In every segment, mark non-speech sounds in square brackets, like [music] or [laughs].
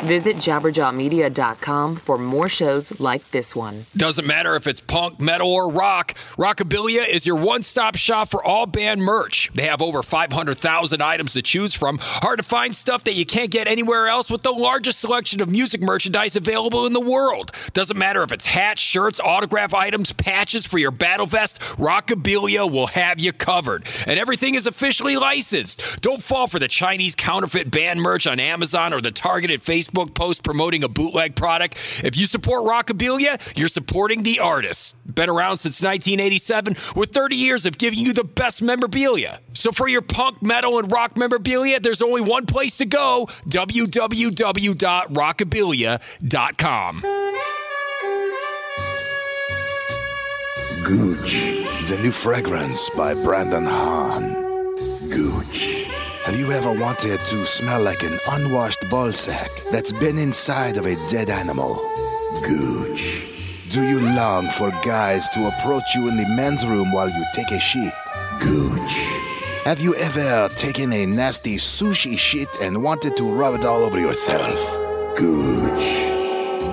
Visit jabberjawmedia.com for more shows like this one. Doesn't matter if it's punk, metal, or rock, Rockabilia is your one stop shop for all band merch. They have over 500,000 items to choose from. Hard to find stuff that you can't get anywhere else with the largest selection of music merchandise available in the world. Doesn't matter if it's hats, shirts, autograph items, patches for your battle vest, Rockabilia will have you covered. And everything is officially licensed. Don't fall for the Chinese counterfeit band merch on Amazon or the targeted Facebook post promoting a bootleg product. If you support Rockabilia, you're supporting the artists. Been around since 1987 with 30 years of giving you the best memorabilia. So for your punk, metal, and rock memorabilia, there's only one place to go www.rockabilia.com. Gooch, the new fragrance by Brandon Hahn. Gooch. Have you ever wanted to smell like an unwashed ball sack that's been inside of a dead animal? Gooch. Do you long for guys to approach you in the men's room while you take a shit? Gooch. Have you ever taken a nasty sushi shit and wanted to rub it all over yourself? Gooch.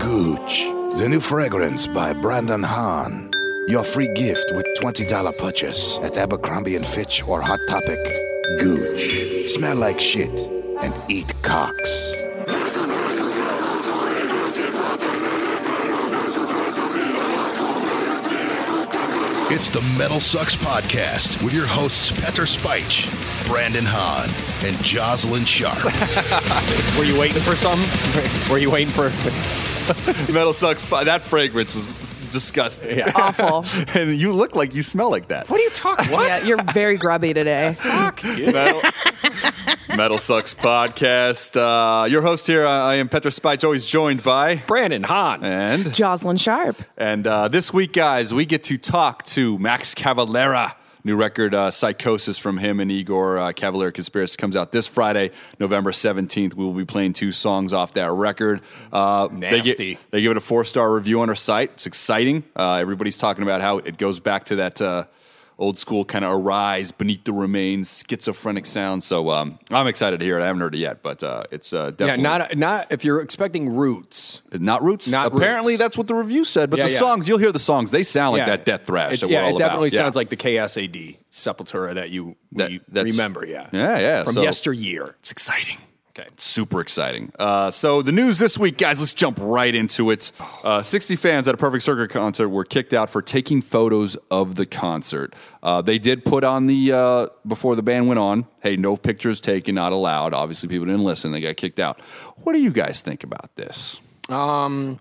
Gooch, the new fragrance by Brandon Hahn. Your free gift with $20 purchase at Abercrombie & Fitch or Hot Topic. Gooch. Smell like shit and eat cocks. It's the Metal Sucks Podcast with your hosts Petter Speich, Brandon Hahn, and Jocelyn Sharp. [laughs] Were you waiting for something? Were you waiting for [laughs] Metal sucks. That fragrance is disgusting. Yeah. [laughs] Awful. [laughs] and you look like you smell like that. What are you talking? What? Yeah, you're very grubby today. [laughs] Metal, Metal Sucks podcast. Uh, your host here, I, I am Petra Spike, always joined by Brandon Hahn. and Jocelyn Sharp. and uh, this week, guys, we get to talk to Max Cavalera. New record, uh, Psychosis, from him and Igor uh, Cavalera Conspiracy comes out this Friday, November 17th. We will be playing two songs off that record. Uh, They, Nasty. they give it a four star review on our site. It's exciting. Uh, everybody's talking about how it goes back to that uh, old school kind of arise beneath the remains schizophrenic sound. So um, I'm excited to hear it. I haven't heard it yet, but uh, it's uh, Yeah, not not if you're expecting roots. not roots. Not Apparently, Roots. that's what the review said. But Yeah, the yeah. songs, you'll hear the songs. They sound like yeah. that death thrash. It's- that yeah, we're all it definitely about. Yeah. sounds like the Chaos A.D. Sepultura that you That- we remember. Yeah, Yeah, yeah, from so- yesteryear. It's exciting. Okay. It's super exciting. Uh, so the news this week, guys. Let's jump right into it. Uh, Sixty fans at a Perfect Circle concert were kicked out for taking photos of the concert. Uh, they did put on the uh, before the band went on. Hey, no pictures taken, not allowed. Obviously, people didn't listen. They got kicked out. What do you guys think about this?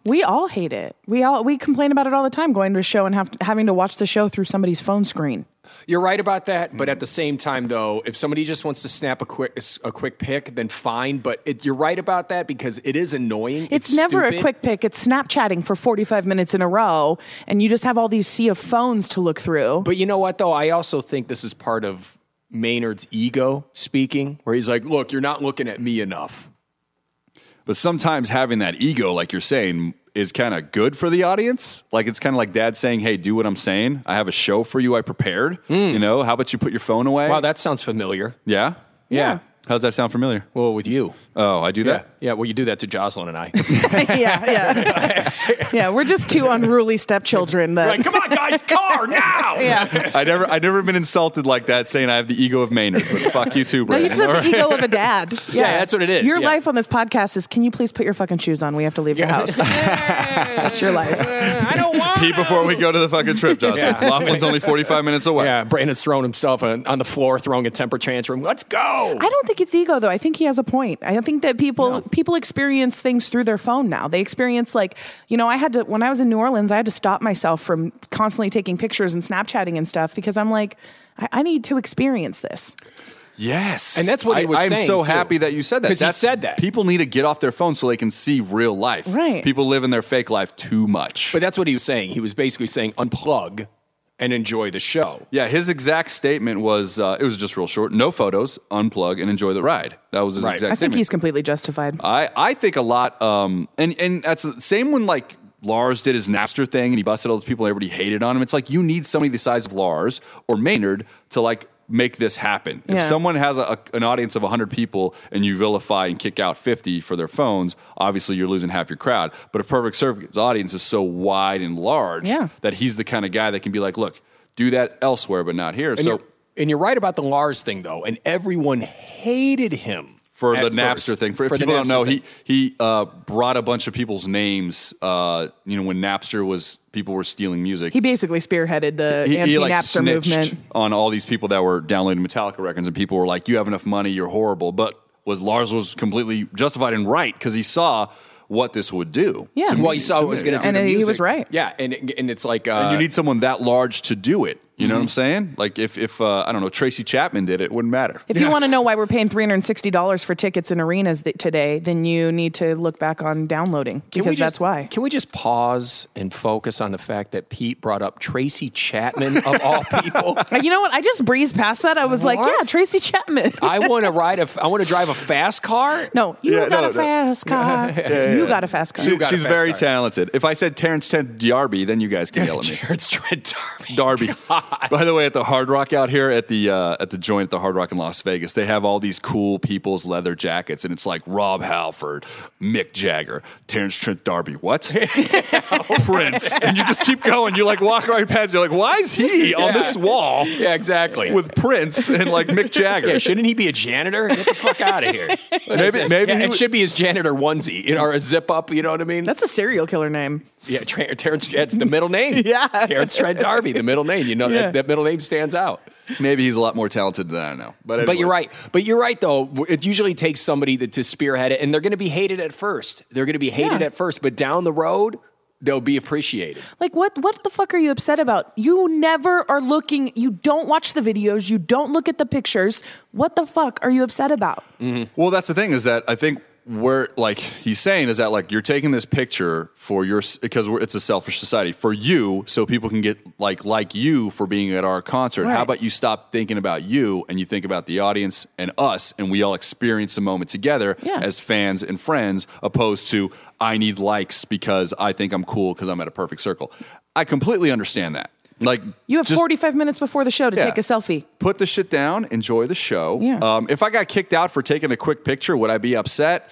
We all hate it. We all we complain about it all the time. Going to a show and have, having to watch the show through somebody's phone screen. You're right about that, but at mm. the same time, though, if somebody just wants to snap a quick a quick pic, then fine. But it, you're right about that because it is annoying. It's, never stupid. a quick pick. It's Snapchatting for 45 minutes in a row, and you just have all these sea of phones to look through. But you know what, though? I also think this is part of Maynard's ego speaking, where he's like, "Look, you're not looking at me enough." But sometimes having that ego, like you're saying, is kind of good for the audience. Like it's kind of like dad saying, "Hey, do what I'm saying. I have a show for you. I prepared. Hmm. You know, how about you put your phone away? Wow, that sounds familiar. yeah, Yeah. How's that sound familiar? Well, with you. Oh, I do that. Yeah. Well, you do that to Jocelyn and I. [laughs] [laughs] yeah, yeah, [laughs] yeah. We're just two unruly stepchildren. That like, come on, guys, car now. yeah. I never, I never been insulted like that, saying I have the ego of Maynard. But fuck you too, No, Brandon. you just have the ego of a dad. Yeah, that's what it is, Your yeah. life on this podcast is: Can you please put your fucking shoes on? We have to leave your house. That's your life. Uh, I don't want. To pee before we go to the fucking trip, Justin. Yeah. Laughlin's only 45 minutes away. Yeah, Brandon's throwing himself on, on the floor, throwing a temper tantrum. Let's go. I don't think it's ego though. I think he has a point. I think that people people experience things through their phone now. They experience like, you know, I had to when I was in New Orleans, I had to stop myself from constantly taking pictures and Snapchatting and stuff because I'm like, I, I need to experience this. Yes, And that's what he was I'm saying, so too. happy that you said that 'Cause he That's- said that. people need to get off their phones so they can see real life. Right. People live in their fake life too much. But that's what he was saying. He was basically saying unplug and enjoy the show. Yeah, his exact statement was uh, it was just real short. No photos, unplug, and enjoy the ride. That was his Right. exact I think statement. he's completely justified. I, I think a lot, um, and and that's the same when like Lars did his Napster thing and he busted all those people. and Everybody hated on him. It's like you need somebody the size of Lars or Maynard to like make this happen. If someone has a, a- an audience of 100 people and you vilify and kick out 50 for their phones, obviously you're losing half your crowd. But a Perfect Circle's audience is so wide and large Yeah. that he's the kind of guy that can be like, look, do that elsewhere, but not here. And, so you're, and you're right about the Lars thing, though, and everyone hated him for at the Napster thing. For if the people don't know, thing. he he uh, brought a bunch of people's names. Uh, you know, when Napster was people were stealing music. He basically spearheaded the he, he, anti-Napster snitched movement. on all these people that were downloading Metallica records, and people were like, "You have enough money, you're horrible." But was Lars was completely justified and right because he saw what this would do. Yeah. to well, me- you saw to what was going to do. And to he was right. Yeah, and and it's like uh, And you need someone that large to do it. You know Mm-hmm. what I'm saying? Like if if uh, I don't know Tracy Chapman did it, it wouldn't matter. If you want to know why we're paying three hundred and sixty dollars for tickets in arenas th- today, then you need to look back on downloading Can we because just- that's why. Can we just pause and focus on the fact that Pete brought up Tracy Chapman of all [laughs] people? Uh, You know what? I just breezed past that. I was like, yeah, Tracy Chapman. I [laughs] want to ride a. I want to drive a fast car. no, you Yeah, got no, a no. fast [laughs] car. You got a fast car. She- she's fast very car. talented. If I said Terrence Ted D'Arby, then you guys can yell at me. Jared Trent Darby. Darby. By the way, at the Hard Rock out here at the uh, at the joint at the Hard Rock in Las Vegas, they have all these cool people's leather jackets, and it's like Rob Halford, Mick Jagger, Terrence Trent D'Arby. What? [laughs] Prince, and you just keep going. You like walk right past. You're like, why is he on this wall Yeah, exactly. with Prince and like Mick Jagger? yeah, shouldn't he be a janitor? Get the fuck out of here. [laughs] What is Maybe- this? maybe Yeah, he it would- should be his janitor onesie, you know, or a zip up. You know what I mean? That's a serial killer name. yeah. Tra- Terrence, it's the middle name. [laughs] Yeah. Terrence Trent Darby, the middle name. You know Yeah. that, that middle name stands out. Maybe he's a lot more talented than I know. But, But you're right. But you're right, though. It usually takes somebody that, to spearhead it, and they're going to be hated at first. They're going to be hated Yeah. at first, but down the road, they'll be appreciated. Like what what the fuck are you upset about? You never are looking you don't watch the videos, you don't look at the pictures. What the fuck are you upset about? Mm-hmm. Well, that's the thing is that I think where like he's saying is that like you're taking this picture for your because we're, it's a selfish society for you so people can get like like you for being at our concert. How about you stop thinking about you and you think about the audience and us and we all experience a moment together Yeah. as fans and friends opposed to I need likes because I think I'm cool because I'm at a perfect circle. I completely understand that. Like You have just- 45 minutes before the show to Yeah. take a selfie. put the shit down, enjoy the show. Yeah. Um, if I got kicked out for taking a quick picture, would I be upset?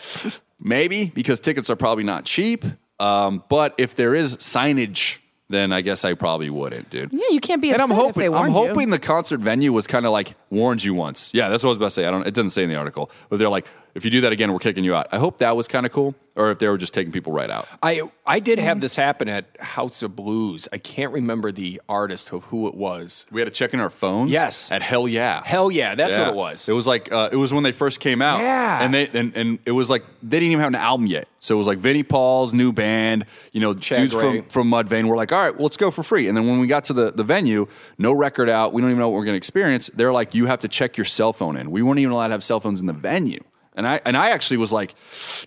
Maybe because tickets are probably not cheap. Um, but if there is signage, then I guess I probably wouldn't, dude. Yeah, you can't be And I'm if they hoping, I'm warned you. hoping the concert venue was kind of like warned you once. Yeah, that's what I was about to say. I don't. It doesn't say in the article, but they're like, if you do that again, we're kicking you out. I hope that was kind of cool, or if they were just taking people right out. I I did have this happen at House of Blues. I can't remember the artist of who it was. We had to check in our phones. Yes. At hell yeah. Hell yeah, that's Yeah. what it was. It was like uh, it was when they first came out. Yeah. and they and, and it was like they didn't even have an album yet. So it was like Vinnie Paul's new band. You know, Chad dudes Gray. from from Mudvayne were like, all right, well, let's go for free. And then when we got to the the venue, no record out. We don't even know what we're going to experience. They're like, you have to check your cell phone in. We weren't even allowed to have cell phones in the venue. And I and I actually was like,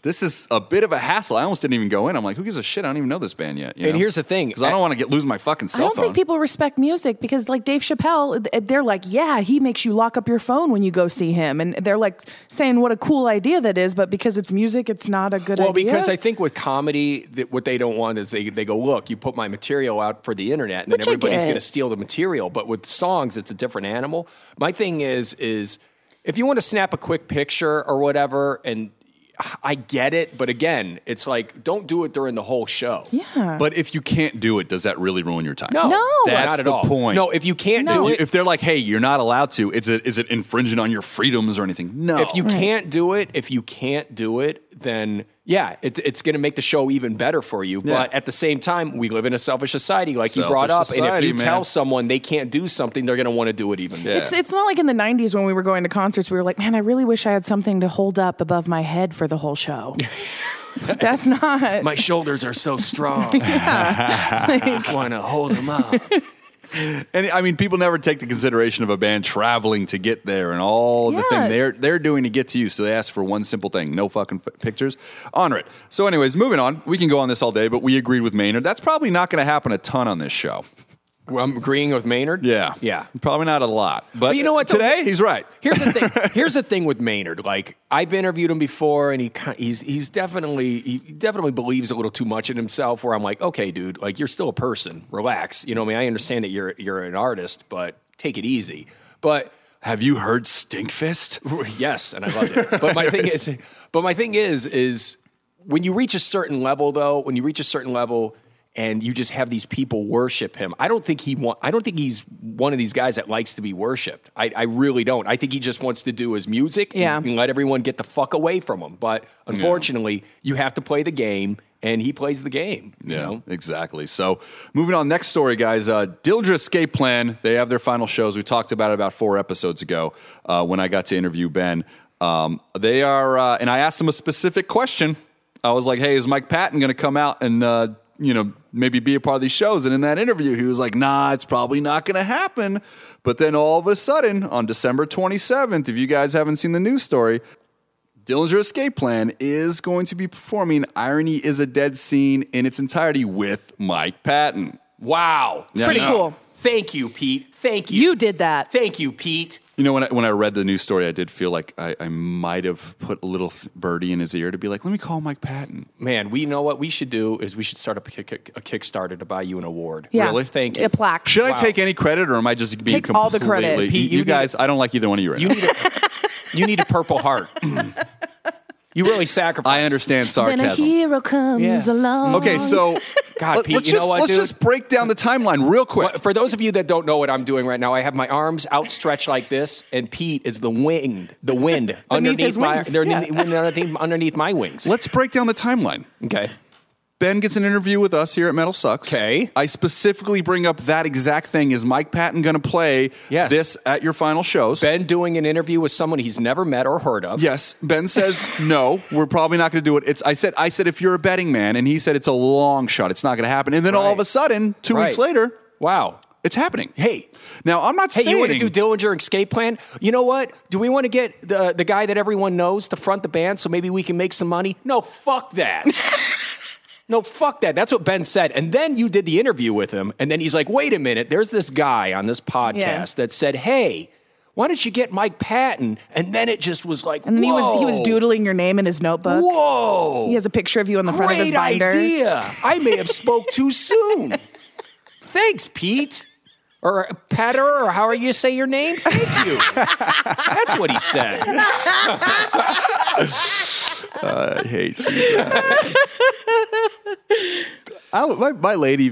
this is a bit of a hassle. I almost didn't even go in. I'm like, who gives a shit? I don't even know this band yet. you And here's the thing. because I don't want to get lose my fucking I don't phone. think people respect music because, like Dave Chappelle, they're like, yeah, he makes you lock up your phone when you go see him, and they're like saying what a cool idea that is, but because it's music, it's not a good idea. Well, idea. because I think with comedy, that what they don't want is they, they go, look, you put my material out for the internet, and then Which I everybody's going to steal the material. But with songs, it's a different animal. My thing is, is if you want to snap a quick picture or whatever, and I get it, but again, it's like don't do it during the whole show. yeah, but if you can't do it, does that really ruin your time? No, No. That's not at the all. point. No, if you can't No. do If, it, if they're like, "Hey, you're not allowed to," is it's is it infringing on your freedoms or anything? No. if you can't do it, if you can't do it, then yeah, it, it's going to make the show even better for you. Yeah. But at the same time, we live in a selfish society, like you brought up, Selfish and if you man. tell someone they can't do something, they're going to want to do it even more. It's it's not like in the '90s when we were going to concerts. We were like, man, I really wish I had something to hold up above my head for the whole show. [laughs] That's not. My shoulders are so strong. [laughs] [laughs] I just want to hold them up. And I mean, people never take the consideration of a band traveling to get there and all the thing they're they're doing to get to you. So they ask for one simple thing: no fucking f- pictures. Honor it. So, anyways, moving on. We can go on this all day, but we agreed with Maynard. That's probably not going to happen a ton on this show. I'm agreeing with Maynard. Yeah, yeah. probably not a lot. But, you know what. Today, he's right. [laughs] Here's the thing. [laughs] Here's the thing with Maynard. Like I've interviewed him before, and he he's he's definitely he definitely believes a little too much in himself. Where I'm like, okay, dude, like you're still a person. Relax. You know, what I mean, I understand that you're you're an artist, but take it easy. But Have you heard Stinkfist? [laughs] yes, and I loved it. But my thing is, but my thing is, is when you reach a certain level, though, when you reach a certain level, and you just have these people worship him. I don't think he want. I don't think he's one of these guys that likes to be worshipped. I, I really don't. I think he just wants to do his music Yeah. and, and let everyone get the fuck away from him. But unfortunately, you have to play the game, and he plays the game. Yeah, know? exactly. So, moving on, next story, guys. Uh, Dillinger Escape Plan. They have their final shows. We talked about it about four episodes ago uh, when I got to interview Ben. Um, they are, uh, and I asked them a specific question. I was like, "Hey, is Mike Patton going to come out and uh, you know maybe be a part of these shows?" And in that interview, he was like, "Nah, it's probably not going to happen." But then all of a sudden, on December 27th, if you guys haven't seen the news story, Dillinger Escape Plan is going to be performing Irony is a Dead Scene in its entirety with Mike Patton. Wow, It's pretty cool. Thank you, Pete. Thank you. You did that. Thank you, Pete. You know, when I, when I read the news story, I did feel like I, I might have put a little birdie in his ear to be like, let me call Mike Patton. Man, we know what we should do is we should start a, kick, a Kickstarter to buy you an award. Yeah. Really? Thank you. A plaque. Should I Wow. take any credit or am I just being Take all the credit. Pete, you, you need guys, I don't like either one of you right You now. need a, you need a purple heart. [laughs] you really sacrifice. [laughs] I understand Then a sarcasm. hero comes Yeah. along. Okay, so [laughs] God, Pete, let, Pete, us you know just what, let's dude? just break down the timeline real quick. For those of you that don't know what I'm doing right now, I have my arms outstretched like this, and Pete is the wind, the wind [laughs] underneath his my, wings, they're yeah. underneath, underneath my wings. Let's break down the timeline. Okay. Ben gets an interview with us here at Metal Sucks. Okay. I specifically bring up that exact thing. Is Mike Patton going to play Yes. this at your final shows? Ben doing an interview with someone he's never met or heard of. Yes. Ben says no. We're probably not going to do it. It's. I said. I said if you're a betting man, and he said it's a long shot. It's not going to happen. And then all of a sudden, two weeks later, Wow. it's happening. Hey, Now I'm not Hey, saying Hey, you want to do Dillinger Escape Plan? You know what? Do we want to get the the guy that everyone knows to front the band so maybe we can make some money? No, fuck that. [laughs] no, fuck that. That's what Ben said. And then you did the interview with him, and then he's like, "Wait a minute. There's this guy on this podcast Yeah. that said, "Hey, why don't you get Mike Patton?" And then it just was like, And then he was he was doodling your name in his notebook. Whoa! He has a picture of you on the front of his binder. idea. I may have spoke too soon. [laughs] Thanks, Pete. Or uh, Patter, or how are you say your name? Thank you. That's what he said. [laughs] I hate you. [laughs] I, my, my lady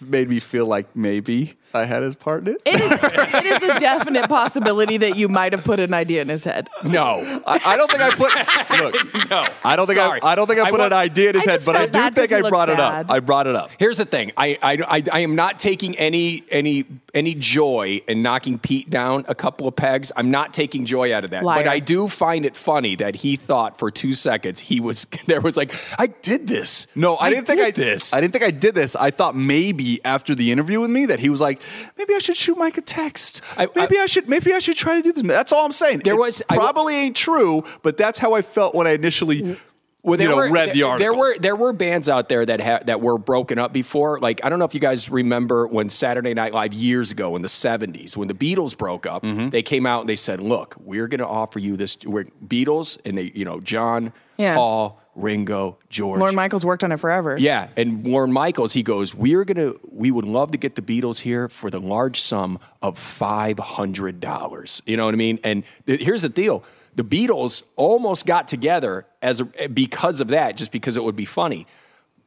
made me feel like maybe I had his part in it. It is, it is a definite possibility that you might have put an idea in his head. No. I, I don't think I put. Look, [laughs] No. I don't think Sorry. I, I don't think I put want- an idea in his head, but I do bad think 'cause he I looked brought it up. I brought it up. Here's the thing. I, I, I, I am not taking any any any joy in knocking Pete down a couple of pegs. I'm not taking joy out of that. Liar. But I do find it funny that he thought for two seconds he was [laughs] there was like, I did this. No, I, didn't think I did this. I didn't think I did this. I thought maybe after the interview with me that he was like, maybe I should shoot Mike a text. I- maybe I, should. Maybe I should try to do this. That's all I'm saying. There It was- I- probably ain't true, but that's how I felt when I initially. Well, you know, were, read the there- article. There were there were bands out there that ha- that were broken up before. Like I don't know if you guys remember when Saturday Night Live years ago in the '70s when the Beatles broke up. Mm-hmm. They came out and they said, "Look, we're going to offer you this. We're Beatles and they, you know, John, Yeah. Paul, Ringo, George, Lorne Michaels worked on it forever. yeah, and Warren Michaels, he goes, "We're gonna, we would love to get the Beatles here for the large sum of five hundred dollars." You know what I mean? And th- here's the deal: the Beatles almost got together as a, because of that, just because it would be funny.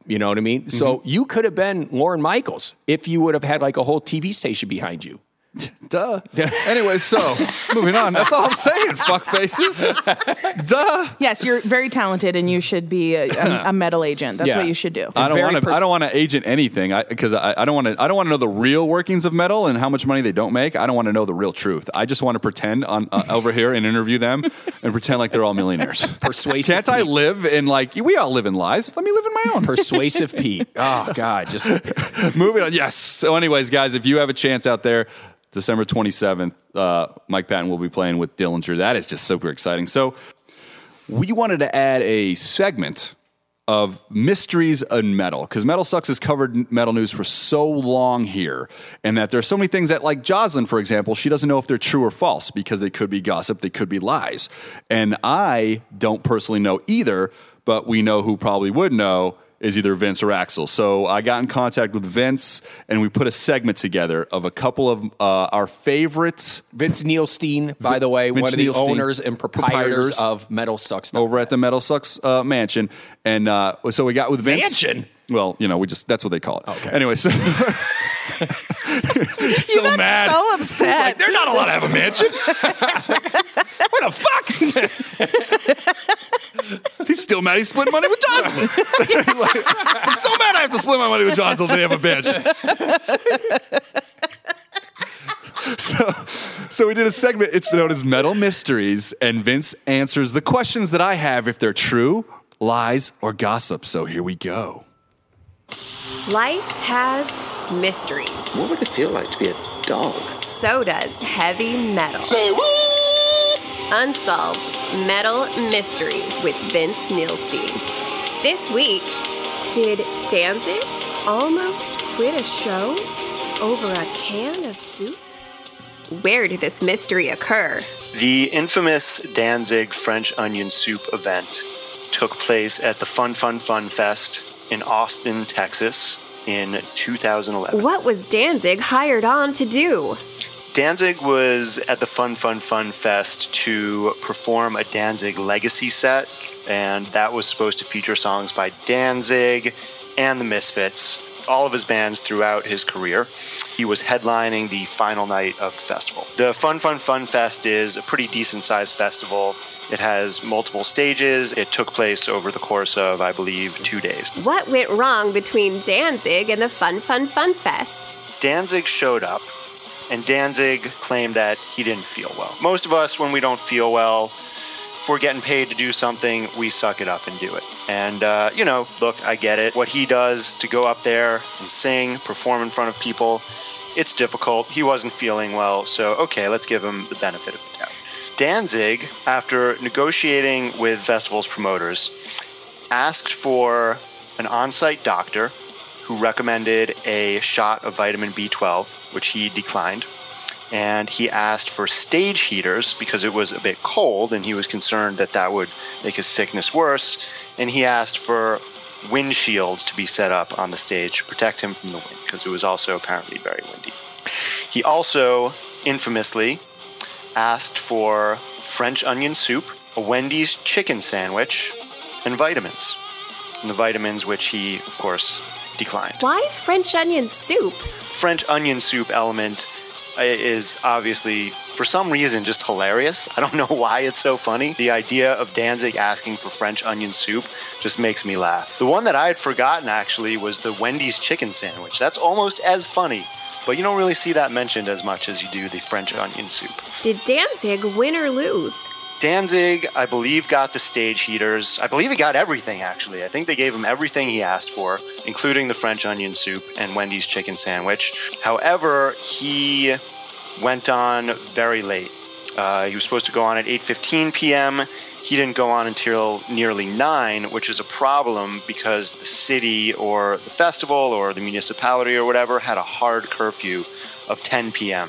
You know what I mean? So mm-hmm. you could have been Lorne Michaels if you would have had like a whole TV station behind you. [laughs] Duh. anyway, so moving on. That's all I'm saying. Fuck faces. [laughs] Duh. Yes, you're very talented, and you should be a, a, a [laughs] metal agent. That's Yeah. what you should do. I don't Very want to. pers- I don't want to agent anything because I, I, don't want to. I don't want to know the real workings of metal and how much money they don't make. I don't want to know the real truth. I just want to pretend on uh, over here and interview them and pretend like they're all millionaires. Persuasive. Can't I Pete. live in like we all live in lies? Let me live in my own. Persuasive Pete. Oh God, just Moving on. Yes. So, anyways, guys, if you have a chance out there, December 27th, uh, Mike Patton will be playing with Dillinger. That is just super exciting. So, we wanted to add a segment of mysteries in metal because Metal Sucks has covered metal news for so long here, and that there's so many things that, like Jocelyn, for example, she doesn't know if they're true or false because they could be gossip, they could be lies, and I don't personally know either, but we know who probably would know is either Vince or Axel. So I got in contact with Vince, and we put a segment together of a couple of uh, our favorites Vince Neilstein, by the way, Vince one of the Neilstein, owners and proprietors, proprietors of Metal Sucks. over at the Metal Sucks uh, Mansion, and uh, so we got with Vince. Mansion? Well, you know, we just that's what they call it. Okay. Anyway, so [laughs] so got mad. so upset. They're not allowed to have a mansion. [laughs] what the fuck? He's still mad. He's splitting money with Johnson. [laughs] Like, I'm so mad. I have to split my money with Johnson. They have a mansion. So, so we did a segment. It's known as Metal Mysteries, and Vince answers the questions that I have if they're true, lies, or gossip. So here we go. Life has mysteries. What would it feel like to be a dog? So does heavy metal. Say what? Unsolved Metal Mysteries with Vince Neilstein. This week, did Danzig almost quit a show over a can of soup? Where did this mystery occur? The infamous Danzig French onion soup event took place at the Fun Fun Fun Fest in Austin, Texas in 2011. What was Danzig hired on to do? Danzig was at the Fun Fun Fun Fest to perform a Danzig legacy set, and that was supposed to feature songs by Danzig and the Misfits, all of his bands throughout his career. He was headlining the final night of the festival. The Fun Fun Fun Fest is a pretty decent sized festival. It has multiple stages. It took place over the course of, I believe, two days. What went wrong between Danzig and the Fun Fun Fun Fest? Danzig showed up, and Danzig claimed that he didn't feel well. Most of us, when we don't feel well, we're getting paid to do something, we suck it up and do it. And, uh, you know, look, I get it. What he does to go up there and sing, perform in front of people, it's difficult. He wasn't feeling well, so okay, let's give him the benefit of the doubt. Danzig, after negotiating with festival's promoters, asked for an on site doctor who recommended a shot of vitamin B12, which he declined. And he asked for stage heaters because it was a bit cold and he was concerned that that would make his sickness worse. And he asked for windshields to be set up on the stage to protect him from the wind because it was also apparently very windy. He also infamously asked for French onion soup, a Wendy's chicken sandwich, and vitamins. And the vitamins, which he, of course, declined. Why French onion soup? French onion soup element is obviously, for some reason, just hilarious. I don't [laughs] know why it's so funny. The idea of Danzig asking for French onion soup just makes me laugh. The one that I had forgotten actually was the Wendy's chicken sandwich. That's almost as funny, but you don't really see that mentioned as much as you do the French onion soup. Did Danzig win or lose? Danzig, I believe, got the stage heaters. I believe he got everything, actually. I think they gave him everything he asked for, including the French onion soup and Wendy's chicken sandwich. However, he went on very late. Uh, he was supposed to go on at 8:15 p.m. He didn't go on until nearly 9, which is a problem because the city or the festival or the municipality or whatever had a hard curfew of 10 p.m.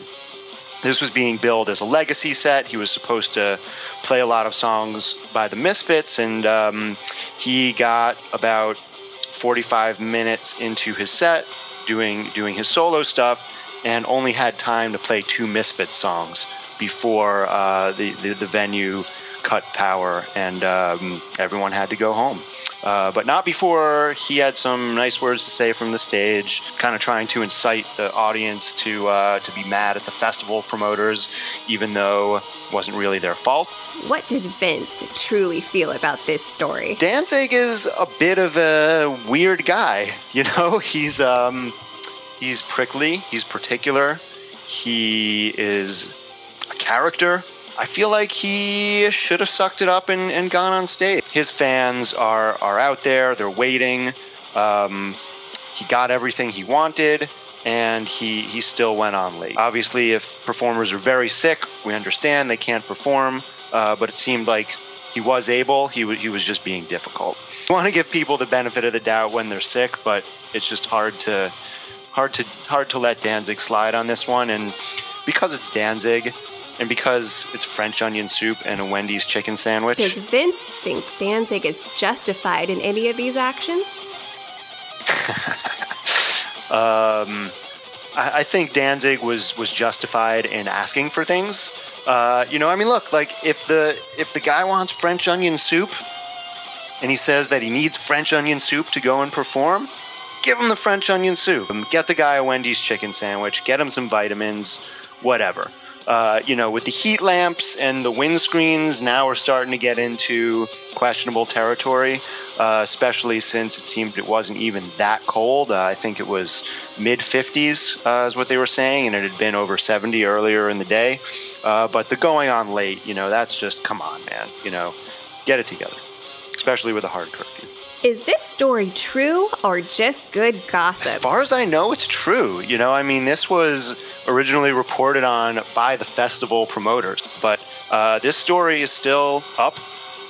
This was being billed as a legacy set. He was supposed to play a lot of songs by the Misfits, and um, he got about 45 minutes into his set doing doing his solo stuff, and only had time to play two Misfits songs before uh, the, the the venue cut power, and um, everyone had to go home. Uh, but not before he had some nice words to say from the stage, kind of trying to incite the audience to uh, to be mad at the festival promoters, even though it wasn't really their fault. What does Vince truly feel about this story? Danzig is a bit of a weird guy. [laughs] You know, he's um, he's prickly, he's particular, he is a character. I feel like he should have sucked it up and, and gone on stage. His fans are are out there, they're waiting. Um, he got everything he wanted, and he he still went on late. Obviously, if performers are very sick, we understand they can't perform. Uh, but it seemed like he was able. He was he was just being difficult. I want to give people the benefit of the doubt when they're sick, but it's just hard to hard to hard to let Danzig slide on this one. And because it's Danzig, and because it's French onion soup and a Wendy's chicken sandwich, Does Vince think Danzig is justified in any of these actions? [laughs] um, I, I think Danzig was was justified in asking for things. Uh, you know, I mean, look, like if the if the guy wants French onion soup, and he says that he needs French onion soup to go and perform, give him the French onion soup. Get the guy a Wendy's chicken sandwich. Get him some vitamins, whatever. Uh, you know, with the heat lamps and the windscreens, now we're starting to get into questionable territory, uh, especially since it seemed it wasn't even that cold. Uh, I think it was mid 50s, uh, is what they were saying, and it had been over 70 earlier in the day. Uh, but the going on late, you know, that's just, come on, man. You know, get it together, especially with a hard curfew. Is this story true or just good gossip? As far as I know, it's true. You know, I mean, this was originally reported on by the festival promoters, but uh, this story is still up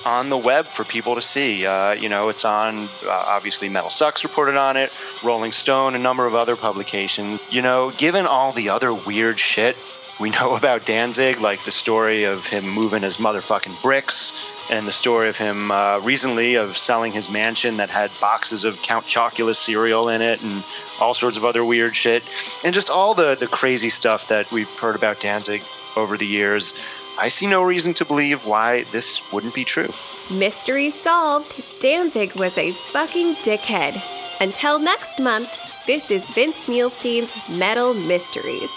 on the web for people to see. Uh, you know, it's on uh, obviously Metal Sucks reported on it, Rolling Stone, a number of other publications. You know, given all the other weird shit we [laughs] know about Danzig, like the story of him moving his motherfucking bricks, and the story of him uh, recently of selling his mansion that had boxes of Count Chocula cereal in it, and all sorts of other weird shit, and just all the the crazy stuff that we've heard about Danzig over the years. I see no reason to believe why this wouldn't be true. Mystery solved. Danzig was a fucking dickhead. Until next month, this is Vince Neilstein's Metal Mysteries.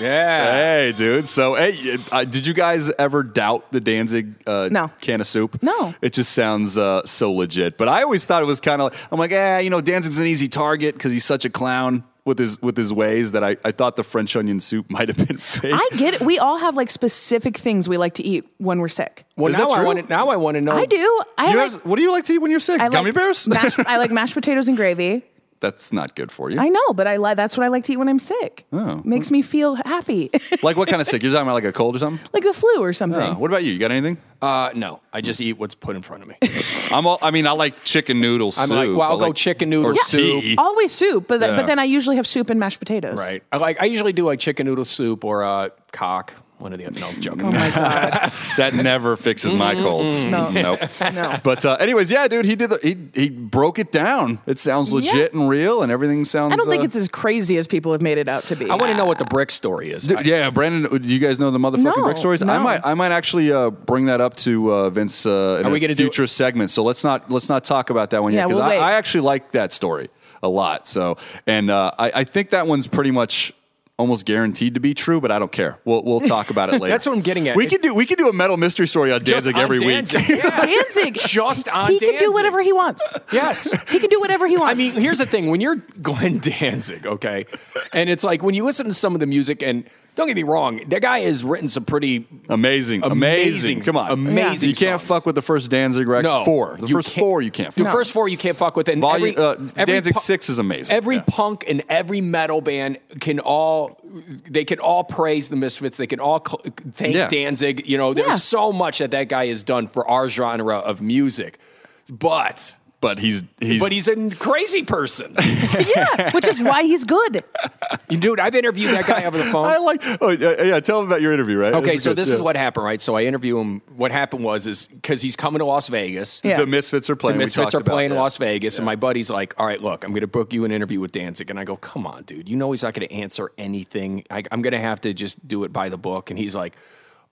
Yeah. Hey, dude. So, hey, uh, did you guys ever doubt the Danzig uh, No. can of soup? No. It just sounds uh, so legit. But I always thought it was kind of like, I'm like, eh, you know, Danzig's an easy target because he's such a clown with his with his ways that I, I thought the French onion soup [laughs] might have been fake. I get it. We all have like specific things we like to eat when we're sick. Well, Is now that I true? want to. Now I want to know. I do. I You like, guys- what do you like to eat when you're sick? I Gummy like bears? Mashed, I like mashed [laughs] potatoes and gravy. That's not good for you. I know, but I like that's what I like to eat when I'm sick. Oh. Makes me feel happy, [laughs] like what kind of sick? You're talking about like a cold or something? like the flu or something. Oh, what about you? You got anything? Uh, no, I just eat what's put in front of me. [laughs] I'm all, I mean, I like chicken noodle I'm soup. like, well, I'll I go like- chicken noodle or soup. tea. Always soup, but th- Yeah. but then I usually have soup and mashed potatoes. right. I like. I usually do like chicken noodle soup or uh, cock. One of the no I'm [laughs] joking. Oh my god. [laughs] that never fixes my colds. No. Nope. No. But uh, anyways, yeah, dude, he did. The, he he broke it down. It sounds legit and real, and everything sounds. I don't think uh, it's as crazy as people have made it out to be. I want to know what the brick story is. Dude, yeah, Brandon, do you guys know the motherfucking No, brick stories? I might, I might actually uh, bring that up to uh, Vince uh, in Are a we gonna do- future segment. So let's not let's not talk about that one yet Yeah, because we'll I. I actually like that story a lot. So, and uh, I, I think that one's pretty much almost guaranteed to be true, but I don't care. We'll we'll talk about it [laughs] later. That's what I'm getting at. We It- could do we could do a metal mystery story on Just Danzig on every Danzig. week. [laughs] Yeah. Danzig. Just on he can do whatever he wants. Yes. He can do whatever he wants. I mean, here's the thing: when you're [laughs] Glenn Danzig, okay, and it's like when you listen to some of the music, and don't get me wrong, that guy has written some pretty Amazing, amazing, Amazing. Come on, Amazing You can't songs. fuck with the first Danzig record. no four. The first four you can't. The fuck. first four you can't fuck with, and Volume, every, uh, every Danzig pu- six is amazing. Every Yeah. punk and every metal band can all they can all praise the Misfits. They can all cl- thank Yeah. Danzig. You know, there's Yeah. so much that that guy has done for our genre of music, but. But he's he's But he's a crazy person. [laughs] yeah, which is why he's good. Dude, I've interviewed that guy over the phone. I like. Oh yeah, yeah, tell him about your interview, right? Okay, is so good, this yeah. is what happened, right? So I interview him. What happened was is because he's coming to Las Vegas. Yeah. the Misfits are playing. we Misfits talked are playing in. Las Vegas, and my buddy's like, "All right, look, I'm going to book you an interview with Danzig." And I go, "Come on, dude, you know he's not going to answer anything. I, I'm going to have to just do it by the book." And he's like,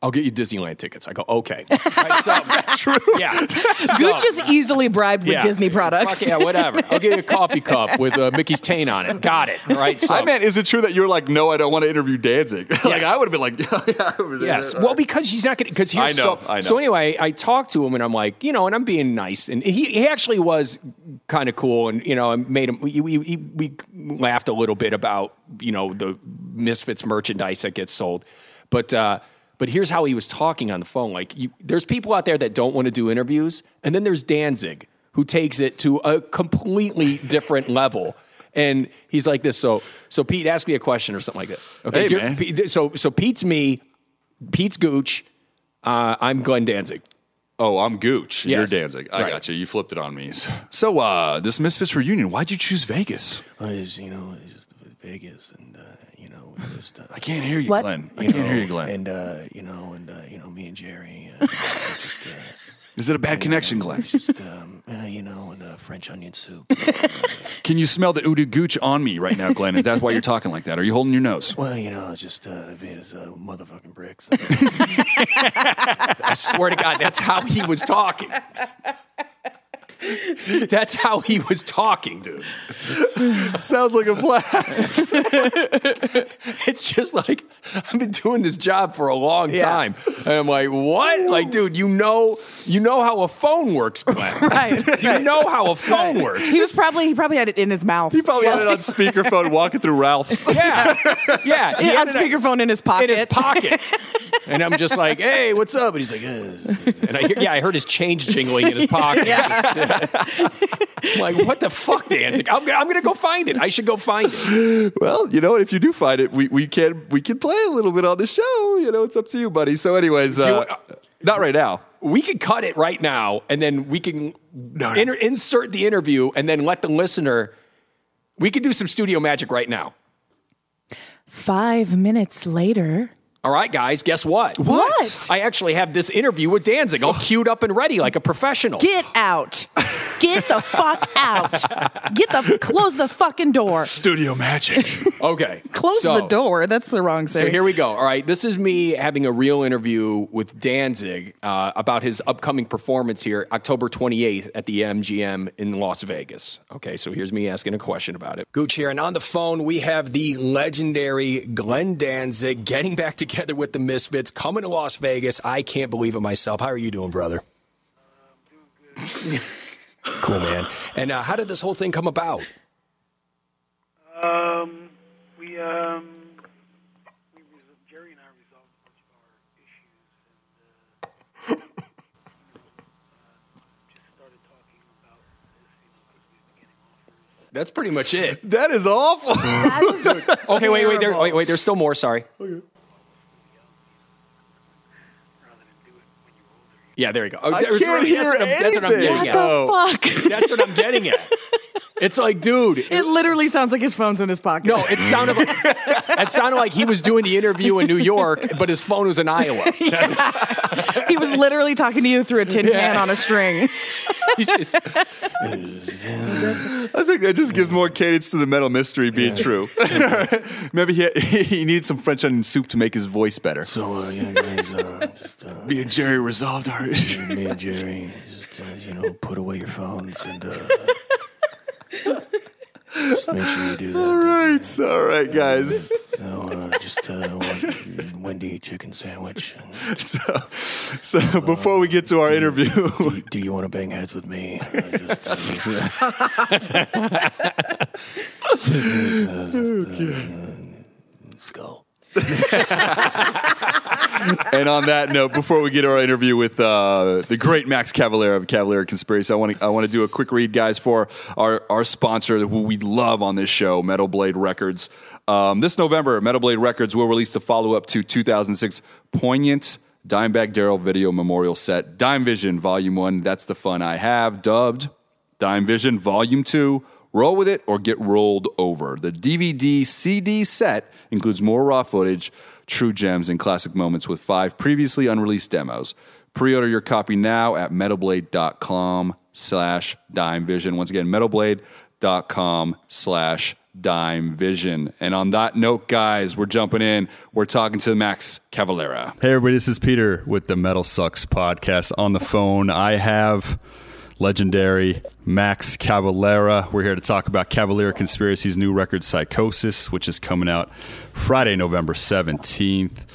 "I'll get you Disneyland tickets." I go, "Okay." [laughs] Right, so, true? Yeah. [laughs] Gooch is easily bribed with yeah. Disney products. Fuck yeah, [laughs] whatever. I'll get you a coffee cup with uh, Mickey's taint on it. Got it. All right. So, I meant, is it true that you're like, no, I don't want to interview Danzig? like, Yes. I would have been like, yeah, I would've- Yes. Well, because he's not going to. Because I here's know, so. I know. So anyway, I talked to him and I'm like, you know, and I'm being nice, and he, he actually was kind of cool, and you know, I made him. We, we we we laughed a little bit about you know the Misfits merchandise that gets sold, but. uh but here's how he was talking on the phone. Like, you, there's people out there that don't want to do interviews, and then there's Danzig who takes it to a completely different [laughs] level. And he's like this. So, so Pete, ask me a question or something like that. Okay. Hey, man. Pete- So, so Pete's me. Pete's Gooch. Uh, I'm Glenn Danzig. Oh, I'm Gooch. You're Danzig. I Right. got you. You flipped it on me. So, uh, this Misfits reunion, why'd you choose Vegas? I just, you know, just Vegas, and you know, just uh, I can't hear you, What? Glenn. I you can't hear you, Glenn. And uh, you know, and uh, you know, me and Jerry, uh, [laughs] just uh, Is it a bad connection, Glenn? just um, uh, you know, and uh, uh, French onion soup. [laughs] Can you smell the eau de Gooch on me right now, Glenn? That's why you're talking like that. Are you holding your nose? well, you know, it's just uh, it's uh, motherfucking bricks. [laughs] I swear to God, that's how he was talking. [laughs] That's how he was talking, dude. [laughs] Sounds like a blast. [laughs] It's just like I've been doing this job for a long Yeah. time. And I'm like, what? Like, dude, you know, you know how a phone works, Glenn. Right. You know how a phone works. He was probably he probably had it in his mouth. He probably had it on speakerphone walking through Ralph's. Yeah, yeah. He Yeah, on had it speakerphone in his pocket. in his pocket. And I'm just like, hey, what's up? And he's like, "Uh." and I hear, yeah, I heard his change jingling in his [laughs] pocket. I'm [laughs] like, what the fuck, Danzig? I'm, gonna- I'm gonna go find it. I should go find it. Well, you know, if you do find it, we, we can we can play a little bit on the show. You know, it's up to you, buddy. So, anyways, uh, want- not right now. We could cut it right now, and then we can inter- insert the interview, and then let the listener. We could do some studio magic right now. Five minutes later. All right, guys, guess what? What? I actually have this interview with Danzig all queued up and ready like a professional. Get out. Get the fuck out. Get the close the fucking door. Studio magic. [laughs] Okay. Close so- the door. That's the wrong thing. So here we go. All right, this is me having a real interview with Danzig uh, about his upcoming performance here, October 28th at the MGM in Las Vegas. Okay, so here's me asking a question about it. Gooch here, and on the phone we have the legendary Glenn Danzig getting back together with the Misfits, coming to Las Vegas. I can't believe it myself. How are you doing, brother? [laughs] cool, man. And uh, how did this whole thing come about? Um, we um, we res- Jerry and I resolved a bunch of our issues, and uh, you know, uh, just started talking about this, you know, because we've been getting offers. That's pretty much it. that is awful. That is [laughs] Okay, wait, wait, there, wait, wait. There's still more. Sorry. Yeah, there you go. Oh, I there's- can't that's hear what I'm- That's what I'm anything. getting What at. the fuck? That's what I'm getting at. [laughs] It's like, dude. it- It literally sounds like his phone's in his pocket. no, it sounded like it sounded like he was doing the interview in New York, but his phone was in Iowa. [laughs] he was literally talking to you through a tin can Yeah. on a string. [laughs] Just- I think that just gives more cadence to the metal mystery being true. [laughs] Maybe he, he needed some French onion soup to make his voice better. so, uh, yeah, guys, uh, just uh, Me and Jerry resolved our issue. me and Jerry, just uh, you know, put away your phones and uh, just make sure you do that. All right, all right, guys. So, uh, just uh, Wendy chicken sandwich. So, so before we get to our interview, Do, do you want to bang heads with me? Uh, just, [laughs] [laughs] this is, uh, uh, skull. [laughs] and on that note, before we get our interview with uh, the great Max Cavalera of Cavalera Conspiracy, I want to I want to do a quick read, guys, for our our sponsor who we love on this show, Metal Blade Records. Um, this November, Metal Blade Records will release the follow up to 2006 poignant Dimebag Darrell video memorial set, Dime Vision Volume One. That's the fun I have, dubbed Dime Vision Volume 2. Roll with it or get rolled over. The DVD CD set includes more raw footage, true gems, and classic moments with five previously unreleased demos. Pre-order your copy now at metalblade.com slash dime vision. Once again, metalblade.com slash dime vision. And on that note, guys, we're jumping in. We're talking to Max Cavalera. Hey, everybody, this is Peter with the Metal Sucks podcast. On the phone, I have legendary Max Cavalera. We're here to talk about Cavalera Conspiracy's new record, Psychosis, which is coming out Friday, November 17th.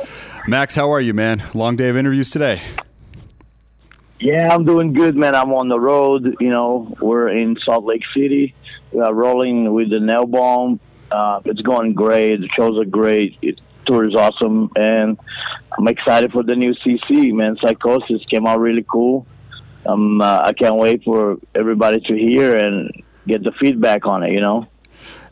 Max, how are you, man? Long day of interviews today. Yeah, I'm doing good, man. I'm on the road. You know, we're in Salt Lake City. We are rolling with the Nailbomb. Uh, it's going great. The shows are great. It, tour is awesome, and I'm excited for the new CC. Man, Psychosis came out really cool. Um, uh, I can't wait for everybody to hear and get the feedback on it. You know.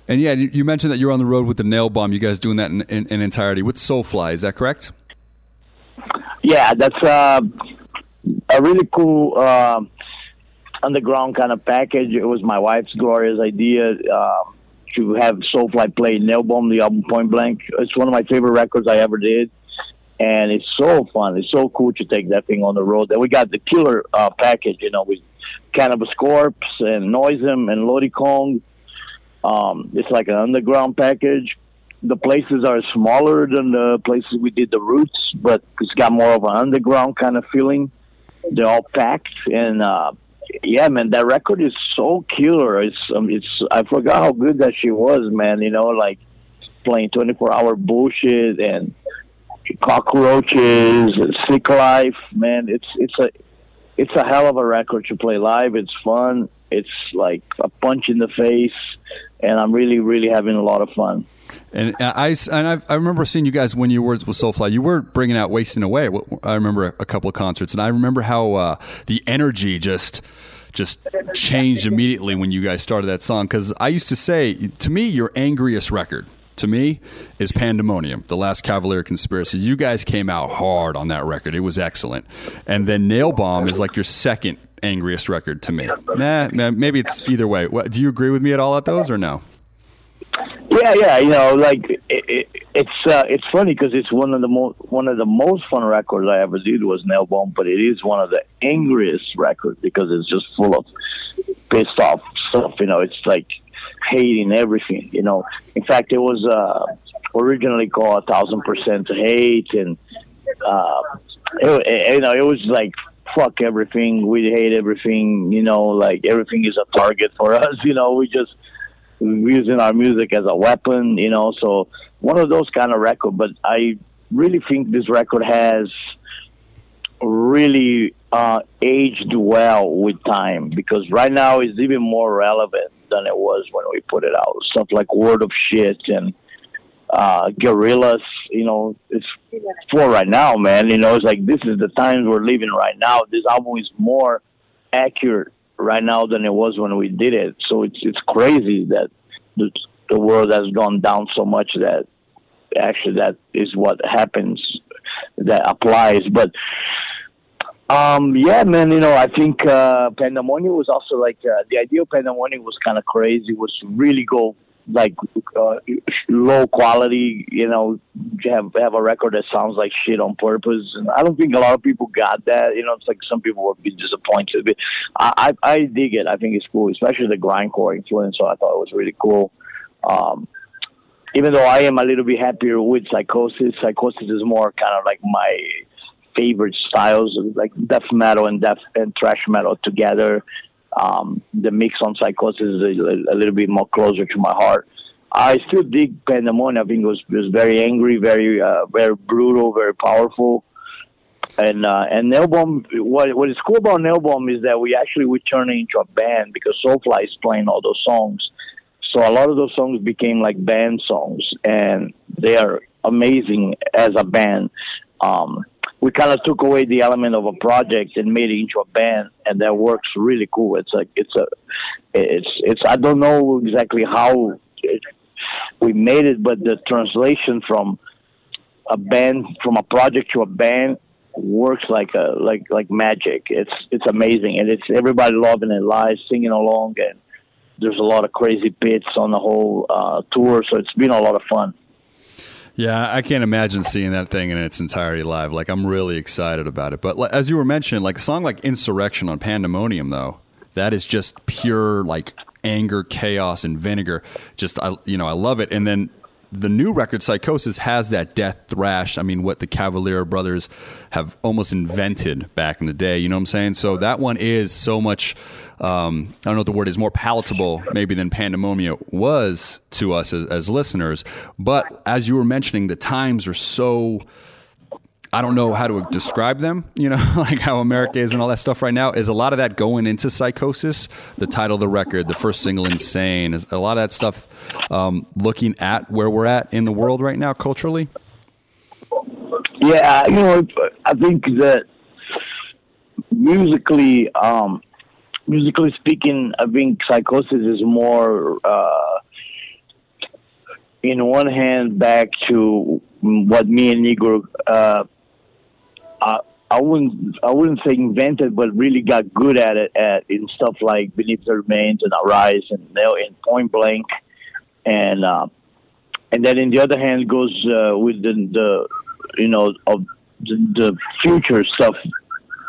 And yeah, you mentioned that you're on the road with the Nailbomb. You guys doing that in, in, in entirety with Soulfly, is that correct? Yeah, that's uh, a really cool uh, underground kind of package. It was my wife's glorious idea um, to have Soulfly play Nailbomb, the album Point Blank. It's one of my favorite records I ever did. And it's so fun. It's so cool to take that thing on the road. And we got the killer uh, package, you know, with Cannabis Corpse and Noisem and Lody Kong. Um, it's like an underground package. The places are smaller than the places we did the roots, but it's got more of an underground kind of feeling. They're all packed, and uh, yeah, man, that record is so killer. It's um, it's I forgot how good that she was, man. You know, like playing twenty four hour bullshit and cockroaches sick life, man. It's it's a it's a hell of a record to play live. It's fun. It's like a punch in the face, and I'm really really having a lot of fun. And I and I've, i remember seeing you guys when you were with Soulfly. You were bringing out "Wasting Away." I remember a couple of concerts, and I remember how uh, the energy just just changed immediately when you guys started that song. Because I used to say, to me, your angriest record to me is Pandemonium, the last Cavalera Conspiracy. You guys came out hard on that record. It was excellent. And then Nailbomb is like your second angriest record to me. Nah, maybe it's either way. What, do you agree with me at all at those or no? Yeah, yeah. You know, like it, it, it's uh, it's funny because it's one of the most one of the most fun records I ever did was Nailbomb, but it is one of the angriest records because it's just full of pissed off stuff. You know, it's like hating everything. You know, in fact, it was uh, originally called a thousand percent hate, and uh, it, you know, it was like fuck everything. We hate everything. You know, like everything is a target for us. [laughs] You know, we just using our music as a weapon. You know, so one of those kind of record. But I really think this record has really uh, aged well with time because right now it's even more relevant than it was when we put it out. Stuff like World of Shit and uh, Guerillas, you know, it's for right now, man. You know, it's like this is the times we're living right now. This album is more accurate right now than it was when we did it. So it's it's crazy that the, the world has gone down so much that actually that is what happens that applies. But um, yeah, man, you know, I think uh, Pandemonium was also like uh, the idea of Pandemonium was kind of crazy. Was really go like uh, low quality, you know, have have a record that sounds like shit on purpose. And I don't think a lot of people got that. You know, it's like some people would be disappointed. But I I, I dig it. I think it's cool, especially the grindcore influence. So I thought it was really cool. Um, even though I am a little bit happier with Psychosis, Psychosis is more kind of like my favorite styles, like death metal and death and thrash metal together. Um, the mix on Psychosis is a, a, little bit more closer to my heart. I still dig Pandemonium. I think it was, it was very angry, very uh, very brutal, very powerful. And uh, and Nailbomb, what what is cool about Nailbomb is that we actually we turned it into a band because Soulfly is playing all those songs. So a lot of those songs became like band songs, and they are amazing as a band. Um, we kind of took away the element of a project and made it into a band, and that works really cool. It's like it's a, it's it's. I don't know exactly how it, we made it, but the translation from a band from a project to a band works like a like like magic. It's it's amazing, and it's everybody loving it live, singing along, and there's a lot of crazy bits on the whole uh, tour. So it's been a lot of fun. Yeah, I can't imagine seeing that thing in its entirety live. Like, I'm really excited about it. But as you were mentioning, like a song like Insurrection on Pandemonium, though, that is just pure like anger, chaos, and vinegar. Just I, you know, I love it. And then the new record Psychosis has that death thrash. I mean, what the Cavalera brothers have almost invented back in the day. You know what I'm saying? So that one is so much. Um, I don't know what the word is more palatable maybe than Pandemonium was to us as, as listeners. But as you were mentioning, the times are so I don't know how to describe them, you know, [laughs] like how America is and all that stuff right now. Is a lot of that going into psychosis? The title of the record, the first single, Insane, is a lot of that stuff um, looking at where we're at in the world right now culturally? Yeah, you know, I think that musically, um, musically speaking, I think psychosis is more, uh, in one hand, back to what me and Igor uh, I, wouldn't I wouldn't say invented, but really got good at it at in stuff like Beneath the Remains and Arise and Nail and Point Blank, and uh, and then in the other hand goes uh, with the, the you know of the, the future stuff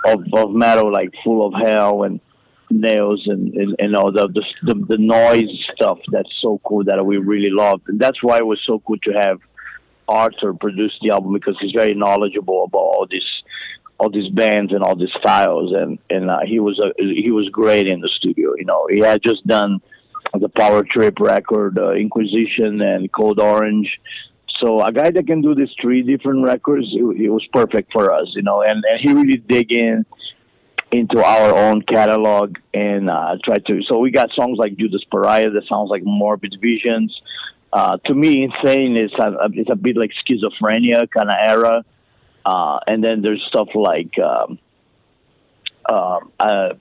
of of metal like Full of Hell and nails and, and you know the, the the noise stuff that's so cool that we really love and that's why it was so cool to have Arthur produce the album because he's very knowledgeable about all these all these bands and all these styles and and uh, he was a, he was great in the studio you know he had just done the Power Trip record uh, Inquisition and Code Orange so a guy that can do these three different records it, it was perfect for us you know and and he really dig in into our own catalog and uh, try to. So we got songs like Judas Pariah that sounds like Morbid Visions. Uh, to me, Insane is a, it's a bit like schizophrenia kind of era. Uh, and then there's stuff like um, uh,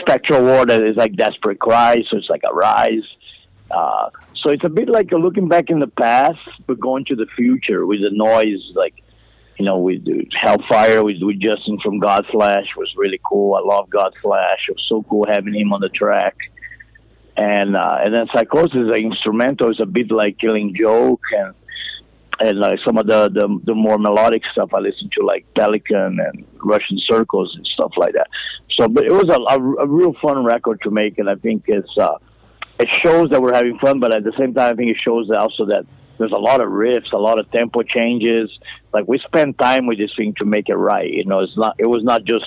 Spectral War that is like Desperate Cry, so it's like Arise. Uh, so it's a bit like looking back in the past, but going to the future with the noise, like you know, with Hellfire with, with Justin from Godflesh was really cool. I love Godflesh. It was so cool having him on the track. And uh, and then Psychosis, the instrumental is a bit like Killing Joke and and like some of the, the the more melodic stuff I listen to, like Pelican and Russian Circles and stuff like that. So, but it was a, a, a real fun record to make, and I think it's uh, it shows that we're having fun, but at the same time, I think it shows also that there's a lot of riffs, a lot of tempo changes. Like we spent time with this thing to make it right. You know, it's not. It was not just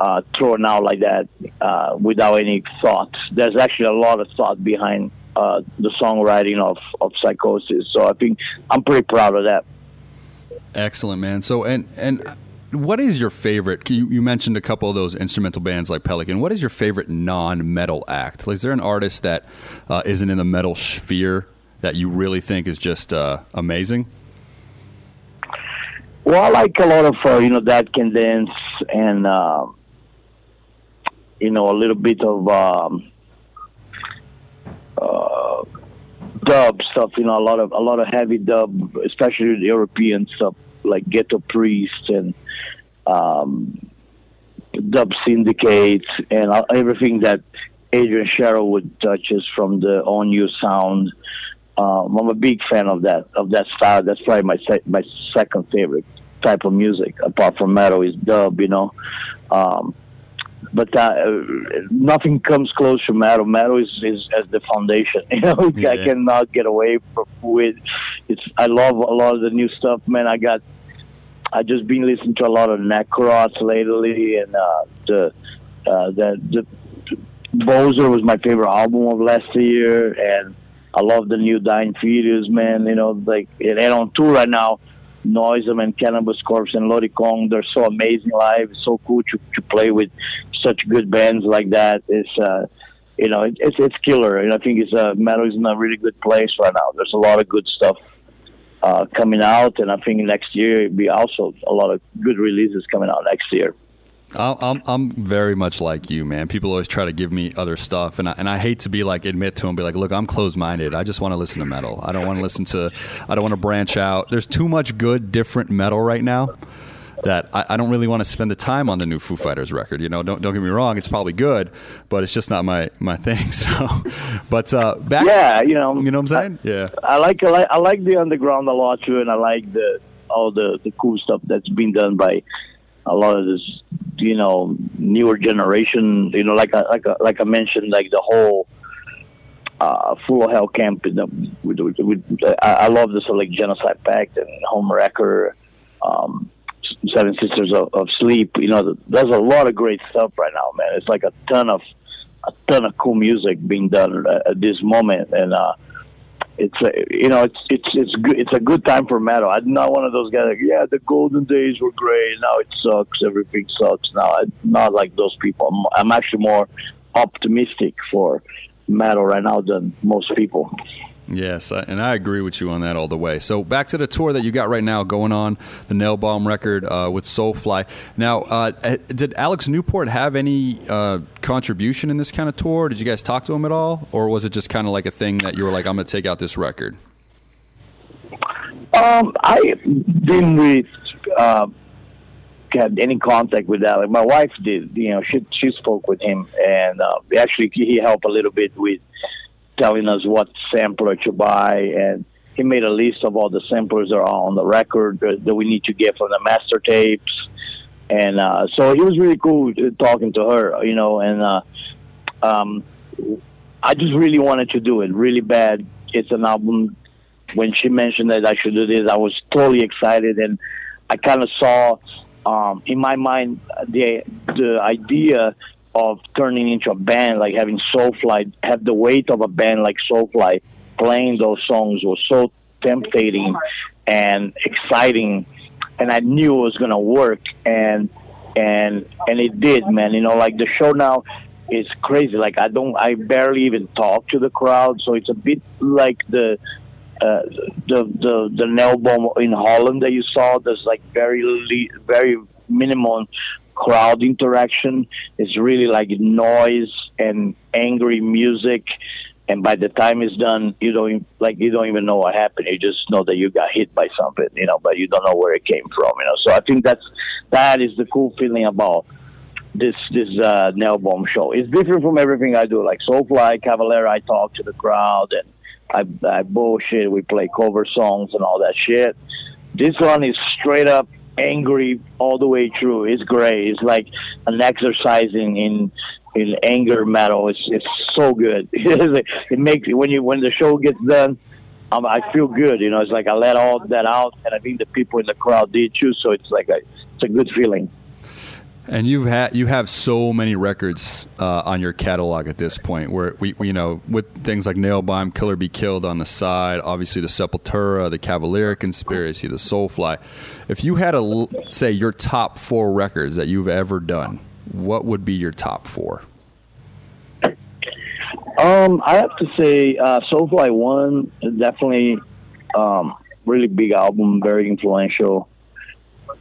uh, thrown out like that uh, without any thought. There's actually a lot of thought behind uh, the songwriting of of Psychosis. So I think I'm pretty proud of that. Excellent, man. So and and. What is your favorite? You, you mentioned a couple of those instrumental bands like Pelican. What is your favorite non-metal act? Like, is there an artist that uh, not in the metal sphere that you really think is just uh, amazing? Well, I like a lot of uh, you know Dead Can Dance and uh, you know a little bit of um, uh, dub stuff. You know a lot of a lot of heavy dub, especially the European stuff like Ghetto Priest and um, Dub Syndicate and uh, everything that Adrian Sherwood touches from the On You sound um, I'm a big fan of that of that style. That's probably my se- my second favorite type of music, apart from metal, is dub. You know, um, but uh, nothing comes close to metal. Metal is, is as the foundation. [laughs] You know, yeah. I cannot get away from with. It's I love a lot of the new stuff, man. I got. I just been listening to a lot of Necrots lately, and uh, the uh, the the Bozer was my favorite album of last year, and I love the new Dying Fetus, man. You know, like they're on tour right now. Noisem and Cannabis Corpse and Lody Kong, they're so amazing live. So cool to, to play with such good bands like that. It's, uh, you know, it, it's it's killer. And I think it's uh, metal is in a really good place right now. There's a lot of good stuff uh, coming out, and I think next year it'll be also a lot of good releases coming out next year. I'm I'm very much like you, man. People always try to give me other stuff, and I, and I hate to be like admit to them, be like, look, I'm closed minded. I just want to listen to metal. I don't want to listen to. I don't want to branch out. There's too much good, different metal right now that I, I, don't really want to spend the time on the new Foo Fighters record. You know, don't don't get me wrong, it's probably good, but it's just not my my thing. [laughs] So, but uh, back, yeah, you know, you know what I'm saying? I, yeah, I like I like I like the underground a lot too, and I like the all the the cool stuff that's been done by a lot of this, you know, newer generation. You know, like I, like like I mentioned, like the whole uh, Full of Hell camp. You know, I, I love this like Genocide Pact and Homewrecker, um, Seven Sisters of, of Sleep. You know, there's a lot of great stuff right now, man. It's like a ton of a ton of cool music being done at this moment, and uh, it's a, you know it's it's it's good it's a good time for metal. I'm not one of those guys like yeah the golden days were great now it sucks everything sucks now. I'm not like those people. I'm, I'm actually more optimistic for metal right now than most people. Yes, and I agree with you on that all the way. So back to the tour that you got right now going on, the Nailbomb record uh, with Soulfly. Now, uh, eh, did Alex Newport have any uh, contribution in this kind of tour? Did you guys talk to him at all, or was it just kind of like a thing that you were like, "I'm going to take out this record"? Um, I didn't really uh, had any contact with Alex. My wife did. You know, she she spoke with him, and uh, actually he helped a little bit with telling us what sampler to buy, and he made a list of all the samplers that are on the record that we need to get from the master tapes. and uh, so it was really cool talking to her, you know, and uh, um, I just really wanted to do it really bad. It's an album. When she mentioned that I should do this, I was totally excited, and I kind of saw um, in my mind the the idea of turning into a band, like having Soulfly have the weight of a band like Soulfly playing those songs was so tempting and exciting and I knew it was gonna work and and and it did man. You know like the show now is crazy. Like I don't I barely even talk to the crowd so it's a bit like the uh, the the the Nailbomb in Holland that you saw. There's like very very minimal crowd interaction it's really like noise and angry music and by the time it's done, you don't like you don't even know what happened. You just know that you got hit by something, you know, but you don't know where it came from, you know. So I think that's that is the cool feeling about this this uh, Nailbomb show. It's different from everything I do. Like Soulfly, Cavalera, I talk to the crowd and I, I bullshit. We play cover songs and all that shit. This one is straight up angry all the way through. It's great. It's like an exercise in, in in anger metal. It's it's so good. [laughs] it makes when you when the show gets done, I feel good. You know, it's like I let all that out, and I think the people in the crowd did too. So it's like a it's a good feeling. And you've had you have so many records uh, on your catalog at this point, where we, we, you know with things like Nailbomb, Killer Be Killed on the side, obviously the Sepultura, the Cavalera Conspiracy, the Soulfly. If you had to say your top four records that you've ever done, what would be your top four? Um, I have to say, uh, Soulfly One is definitely um, really big album, very influential.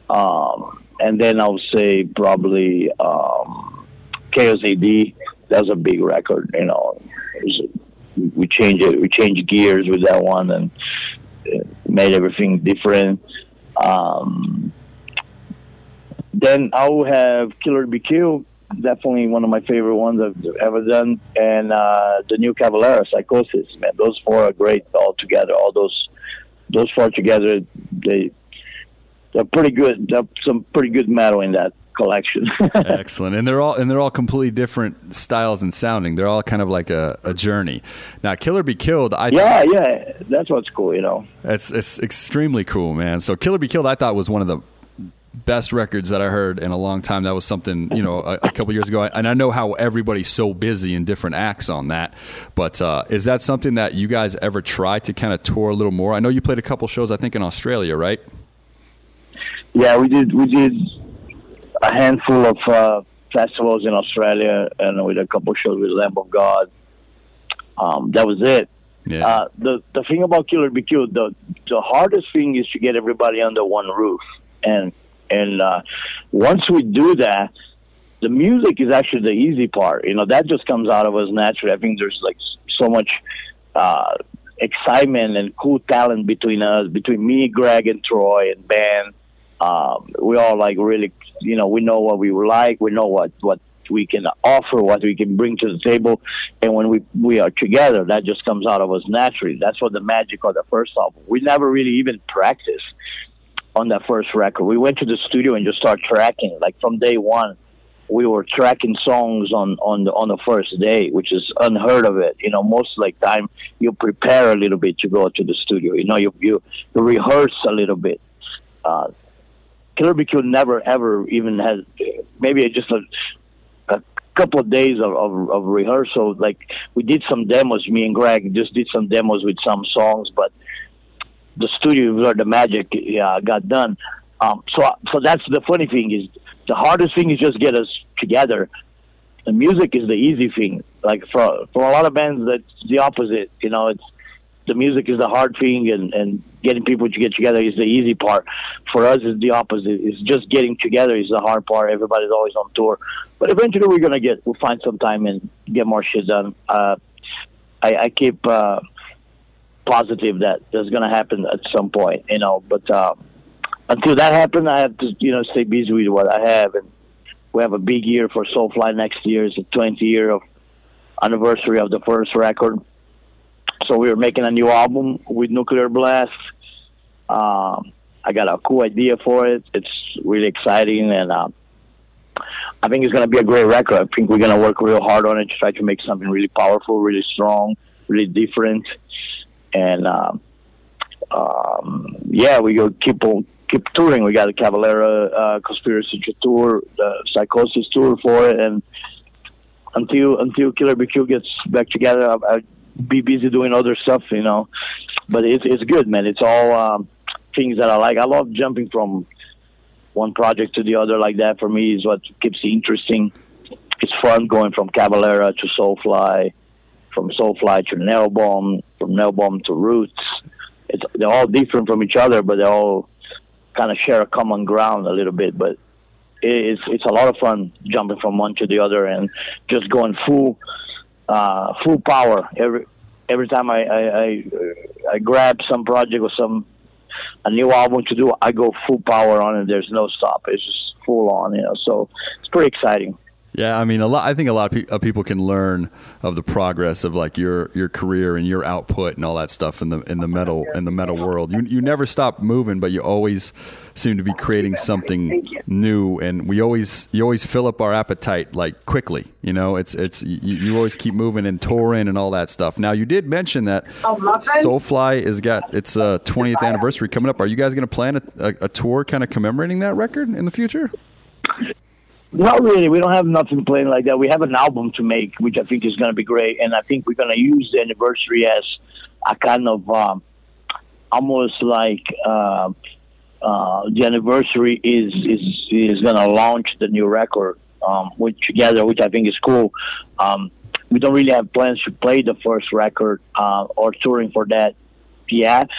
Um, and then I would say probably um, Chaos AD. That a big record, you know. We changed it, we changed gears with that one and made everything different. Um, then I will have Killer Killed, definitely one of my favorite ones I've ever done, and uh, the new Cavalera, Psychosis. Man, those four are great all together. All those those four together, they they're pretty good. Some pretty good metal in that collection. [laughs] Excellent, and they're all and they're all completely different styles and sounding. They're all kind of like a, a journey. Now, Killer Be Killed, I yeah, yeah, that's what's cool. You know, it's it's extremely cool, man. So Killer Be Killed, I thought was one of the best records that I heard in a long time. That was something you know a, a couple years ago, and I know how everybody's so busy in different acts on that. But uh, is that something that you guys ever try to kind of tour a little more? I know you played a couple shows, I think, in Australia, right? Yeah, we did. We did a handful of uh, festivals in Australia, and we did a couple shows with Lamb of God. Um, that was it. Yeah. Uh, the the thing about Killer Killed, the the hardest thing is to get everybody under one roof, and and uh, once we do that, the music is actually the easy part. You know, that just comes out of us naturally. I think there's like so much uh, excitement and cool talent between us, between me, Greg, and Troy, and Ben. Um, we all like really, you know, we know what we like, we know what what we can offer, what we can bring to the table, and when we we are together, that just comes out of us naturally. That's what the magic of the first album. We never really even practiced on that first record. We went to the studio and just started tracking. Like from day one, we were tracking songs on on the on the first day, which is unheard of. It you know most like time you prepare a little bit to go to the studio. You know you you, you rehearse a little bit. Uh, Killer never ever even has maybe just a, a couple of days of, of, of rehearsal. Like we did some demos. Me and Greg just did some demos with some songs, but the studio where the magic uh, got done. Um, so, so that's the funny thing is the hardest thing is just get us together. The music is the easy thing. Like for for a lot of bands, that's the opposite. You know, it's the music is the hard thing, and and getting people to get together is the easy part. For us, it's the opposite. It's just getting together is the hard part. Everybody's always on tour, but eventually we're gonna get we'll find some time and get more shit done. Uh, I, I keep. Uh, positive that that's to happen at some point, you know. But uh, until that happens, I have to, you know, stay busy with what I have. And we have a big year for Soulfly next year. It's a 20 year of anniversary of the first record. So we are making a new album with Nuclear Blast. Um, I got a cool idea for it. It's really exciting, and uh, I think it's going to be a great record. I think we're going to work real hard on it to try to make something really powerful, really strong, really different, and uh, um, yeah, we go keep on keep touring. We got the Cavalera uh, Conspiracy tour, the Psychosis tour for it, and until until Killer BQ gets back together, I'll, I'll be busy doing other stuff, you know. But it's it's good, man. It's all um, things that I like. I love jumping from one project to the other like that. For me, is what keeps it interesting. It's fun going from Cavalera to Soulfly, from Soulfly to Nailbomb, from Nailbomb to Roots. It's they're all different from each other, but they all kind of share a common ground a little bit. But it's it's a lot of fun jumping from one to the other and just going full uh, full power every every time I, I I I grab some project or some a new album to do, I go full power on it. There's no stop. It's just full on, you know. So it's pretty exciting. Yeah, I mean, a lot. I think a lot of, pe- of people can learn of the progress of like your your career and your output and all that stuff in the in the metal in the metal world. You you never stop moving, but you always seem to be creating something new, and we always you always fill up our appetite like quickly. You know, it's it's you, you always keep moving and touring and all that stuff. Now, you did mention that Soulfly has got its uh, 20th anniversary coming up. Are you guys going to plan a, a, a tour kind of commemorating that record in the future? Not really. We don't have nothing planned like that. We have an album to make, which I think is going to be great, and I think we're going to use the anniversary as a kind of um, almost like uh, uh, the anniversary is is is going to launch the new record, um, which together, which I think is cool. Um, we don't really have plans to play the first record uh, or touring for that yet,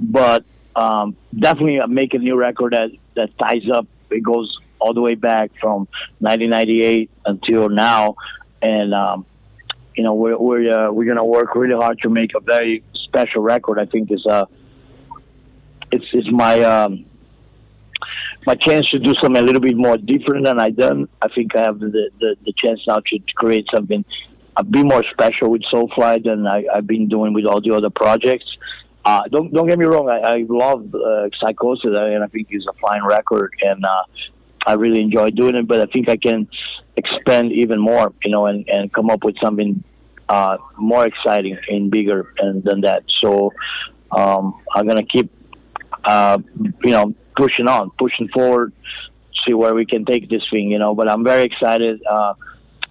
but um, definitely make a new record that that ties up. It goes all the way back from 1998 until now, and um, you know we're we're uh, we're gonna work really hard to make a very special record. I think is uh it's it's my um, my chance to do something a little bit more different than I done. I think I have the the, the chance now to, create something a bit more special with Soulfly than I, I've been doing with all the other projects. Uh, don't don't get me wrong. I, I love uh, Psychosis, and I think it's a fine record, and uh, I really enjoy doing it. But I think I can expand even more, you know, and, and come up with something uh, more exciting and bigger and, than that. So um, I'm gonna keep, uh, you know, pushing on, pushing forward, see where we can take this thing, you know. But I'm very excited. Uh,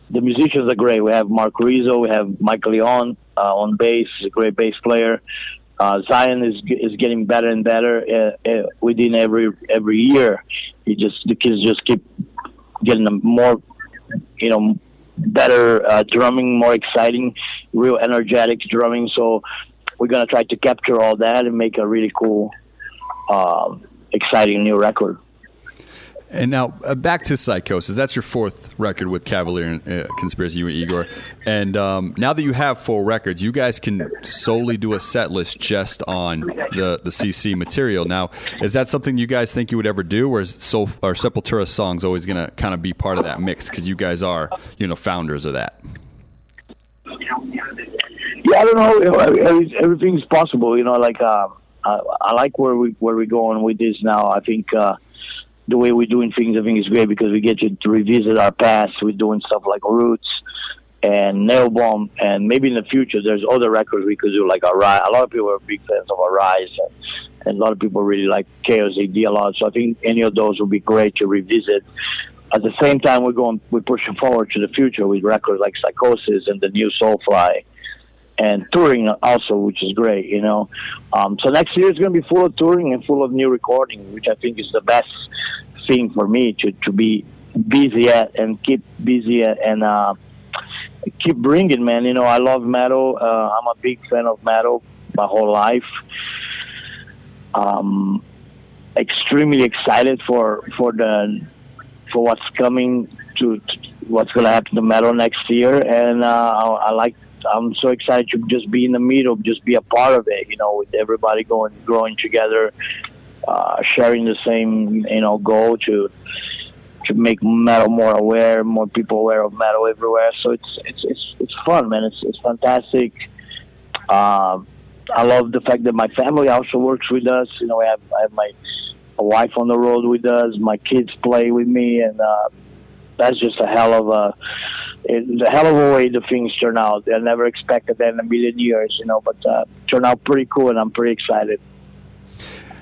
the musicians are great. We have Mark Rizzo, we have Michael Leon uh, on bass, he's a great bass player. Uh, Zyon is is getting better and better uh, uh, within every every year. He just the kids just keep getting them more, you know, better uh, drumming, more exciting, real energetic drumming. So we're gonna try to capture all that and make a really cool, um, exciting new record. And now uh, back to Psychosis. That's your fourth record with Cavalera uh, Conspiracy, you and Igor. And um, now that you have four records, you guys can solely do a set list just on the, the CC material. Now, is that something you guys think you would ever do, or is Soul, or Sepultura songs always going to kind of be part of that mix because you guys are, you know, founders of that? Yeah, I don't know. Everything's possible. You know, like uh, I, I like where we where we're going with this now. I think uh, the way we're doing things, I think is great because we get to, to revisit our past. We're doing stuff like Roots and Nailbomb, and maybe in the future there's other records we could do like Arise. A lot of people are big fans of Arise, and, and a lot of people really like Chaos AD a lot. So I think any of those would be great to revisit. At the same time, we're going, we're pushing forward to the future with records like Psychosis and the new Soulfly and touring also, which is great, you know. Um, so next year is going to be full of touring and full of new recording, which I think is the best thing for me to, to be busy and keep busy and uh, keep bringing, man. You know, I love metal. Uh, I'm a big fan of metal my whole life. Um, extremely excited for for the for what's coming to, to what's to happen to metal next year, and uh, I, I like I'm so excited to just be in the middle, just be a part of it. You know, with everybody going growing together, uh, sharing the same you know goal to to make metal more aware, more people aware of metal everywhere. So it's it's it's it's fun, man. It's it's fantastic. Uh, I love the fact that my family also works with us. You know, I have I have my wife on the road with us. My kids play with me, and uh, that's just a hell of a it's a hell of a way the things turn out. I never expected that in a million years, you know, but uh, turned out pretty cool, and I'm pretty excited.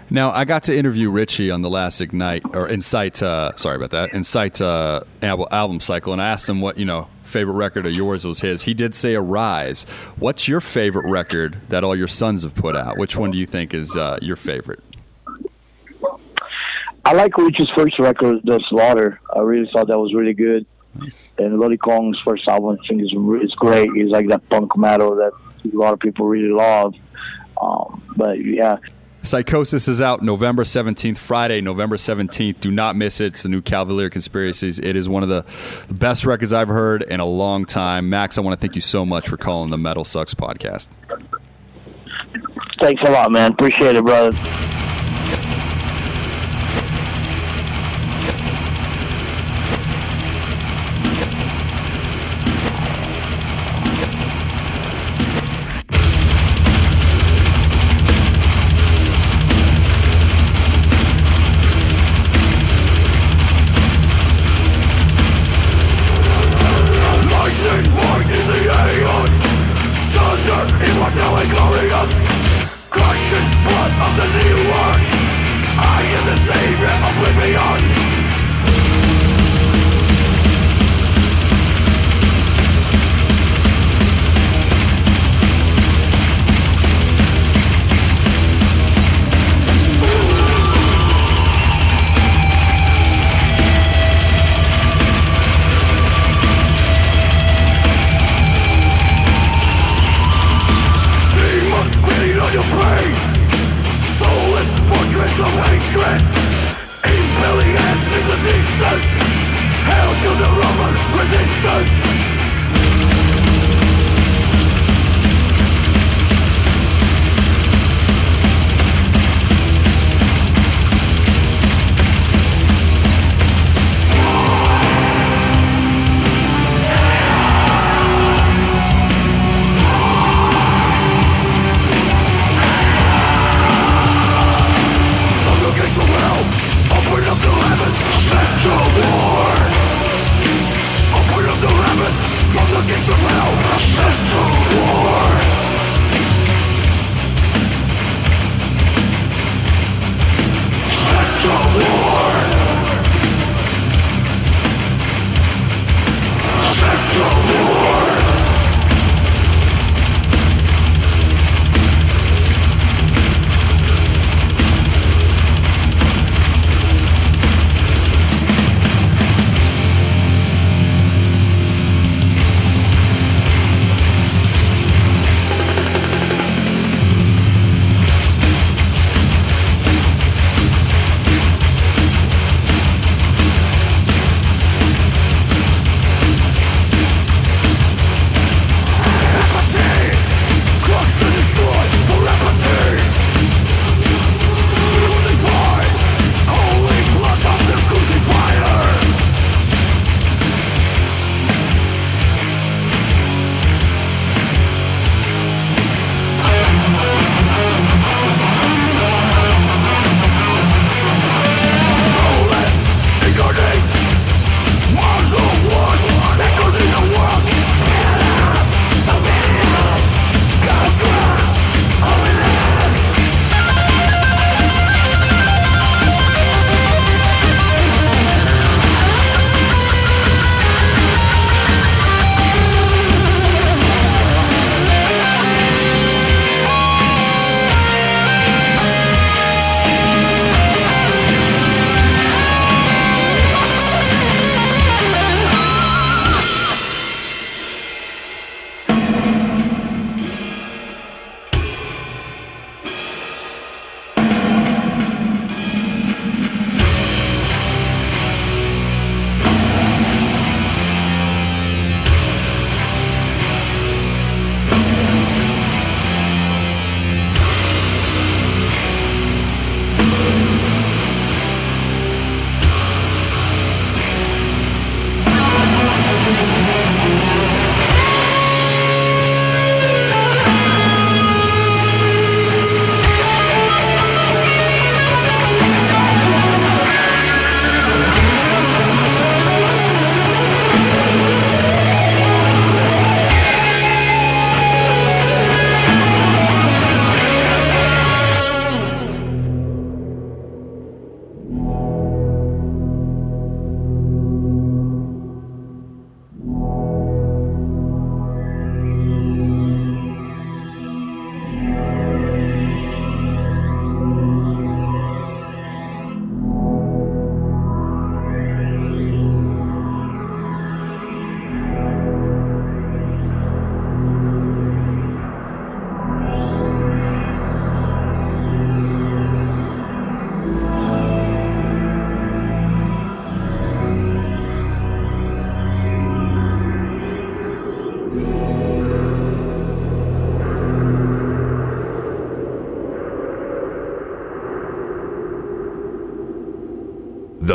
Now, I got to interview Richie on the last Ignite or Incite. Uh, sorry about that. Incite uh, album, album cycle, and I asked him what you know favorite record of yours was his. He did say Arise. What's your favorite record that all your sons have put out? Which one do you think is uh, your favorite? I like Richie's first record, The Slaughter. I really thought that was really good. Nice. And Lody Kong's first album, I think, is is great. It's like that punk metal that a lot of people really love. Um, but yeah, Psychosis is out November 17th, Friday, November 17th. Do not miss it. It's the new Cavalera Conspiracies. It is one of the best records I've heard in a long time. Max, I want to thank you so much for calling the MetalSucks podcast. thanks a lot, man. Appreciate it, brother.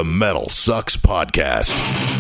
The MetalSucks Podcast.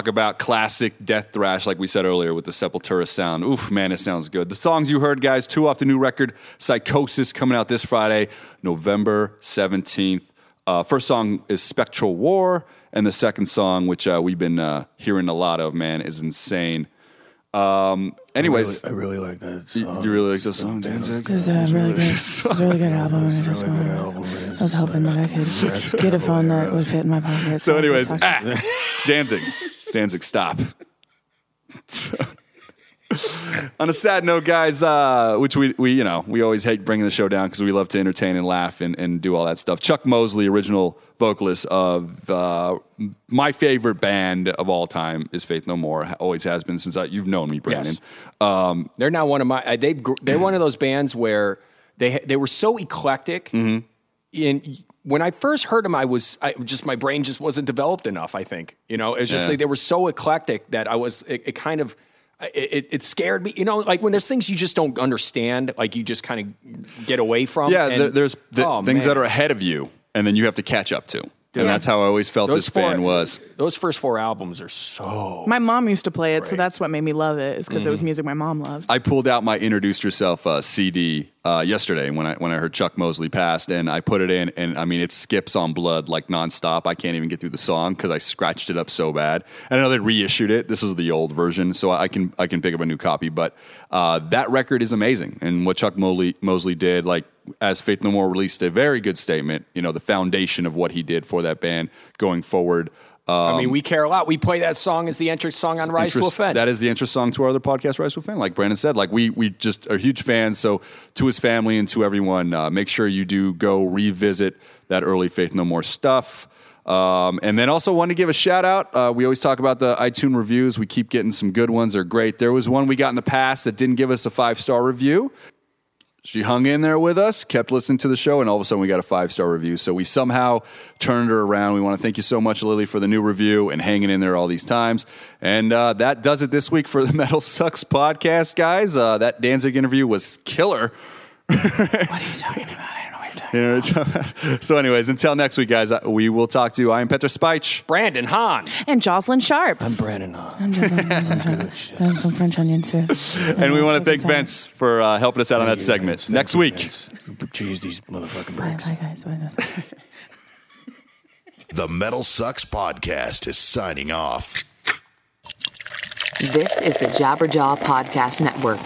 Talk about classic death thrash, like we said earlier with the Sepultura sound. Oof, man, it sounds good. The songs you heard, guys, two off the new record, Psychosis, coming out this Friday, November 17th. Uh, first song is Spectral War, and the second song, which uh, we've been uh, hearing a lot of, man, is insane. Um, anyways, I really, I really like that You- song. You, really like the song, Danzig? It was a really good, it was a really good album. And I just wanted, I was hoping that I could [laughs] get a phone that would fit in my pocket. So, I anyways, talk- ah, Danzig, [laughs] Danzig, stop. [laughs] So- on a sad note, guys, uh, which we, we you know we always hate bringing the show down because we love to entertain and laugh and, and do all that stuff. Chuck Mosley, original vocalist of uh, my favorite band of all time, is Faith No More. Always has been since I, you've known me, Brandon. Um, They're now one of my. uh, They they're one of those bands where they they were so eclectic. Mm-hmm. And when I first heard them, I was I just my brain just wasn't developed enough. I think you know it's just Yeah. like they were so eclectic that I was it, it kind of it, it, it scared me. You know, like when there's things you just don't understand, like you just kind of get away from. Yeah, and- there's the oh, things man. that are ahead of you, and then you have to catch up to. Dude. and that's how I always felt Those this band was. Those first four albums are so. My mom used to play it, so that's what made me love it. Is because Mm-hmm. it was music my mom loved. I pulled out my "Introduce Yourself" uh, CD uh, yesterday when I when I heard Chuck Mosley passed, and I put it in, and I mean it skips on blood like nonstop. I can't even get through the song because I scratched it up so bad. And I know they reissued it. This is the old version, so I can I can pick up a new copy. But uh, that record is amazing, and what Chuck Mosley Mosley did, like as Faith No More released a very good statement. You know, the foundation of what he did for that band going forward. I mean, Um, we care a lot. We play that song as the entrance song on Rise to interest- Offend. That is the entrance song to our other podcast, Rise to Offend. Like Brandon said, like we we just are huge fans. So to his family and to everyone, uh, make sure you do go revisit that early Faith No More stuff. Um, and then also want to give a shout out. Uh, we always talk about the iTunes reviews. We keep getting some good ones. They're great. There was one we got in the past that didn't give us a five star review. She hung in there with us, kept listening to the show, and all of a sudden we got a five star review. So we somehow turned her around. We want to thank you so much, Lily, for the new review and hanging in there all these times. And uh, that does it this week for the [laughs] MetalSucks podcast, guys. Uh, that Danzig interview was killer. [laughs] What are you talking about? [laughs] You know, so, [laughs] so anyways, until next week, guys, uh, we will talk to you. I am Petter Speich. Brandon Hahn. And Jocelyn Sharp. I'm Brandon Hahn. I'm Jocelyn [laughs] some French onions too. And we want to thank Vince for uh, helping us out on that you, segment. Vince. Next you, week. Vince. Jeez, these motherfucking Bye, bricks. bye guys. Bye. The MetalSucks Podcast is signing off. This is the Jabberjaw Podcast Network.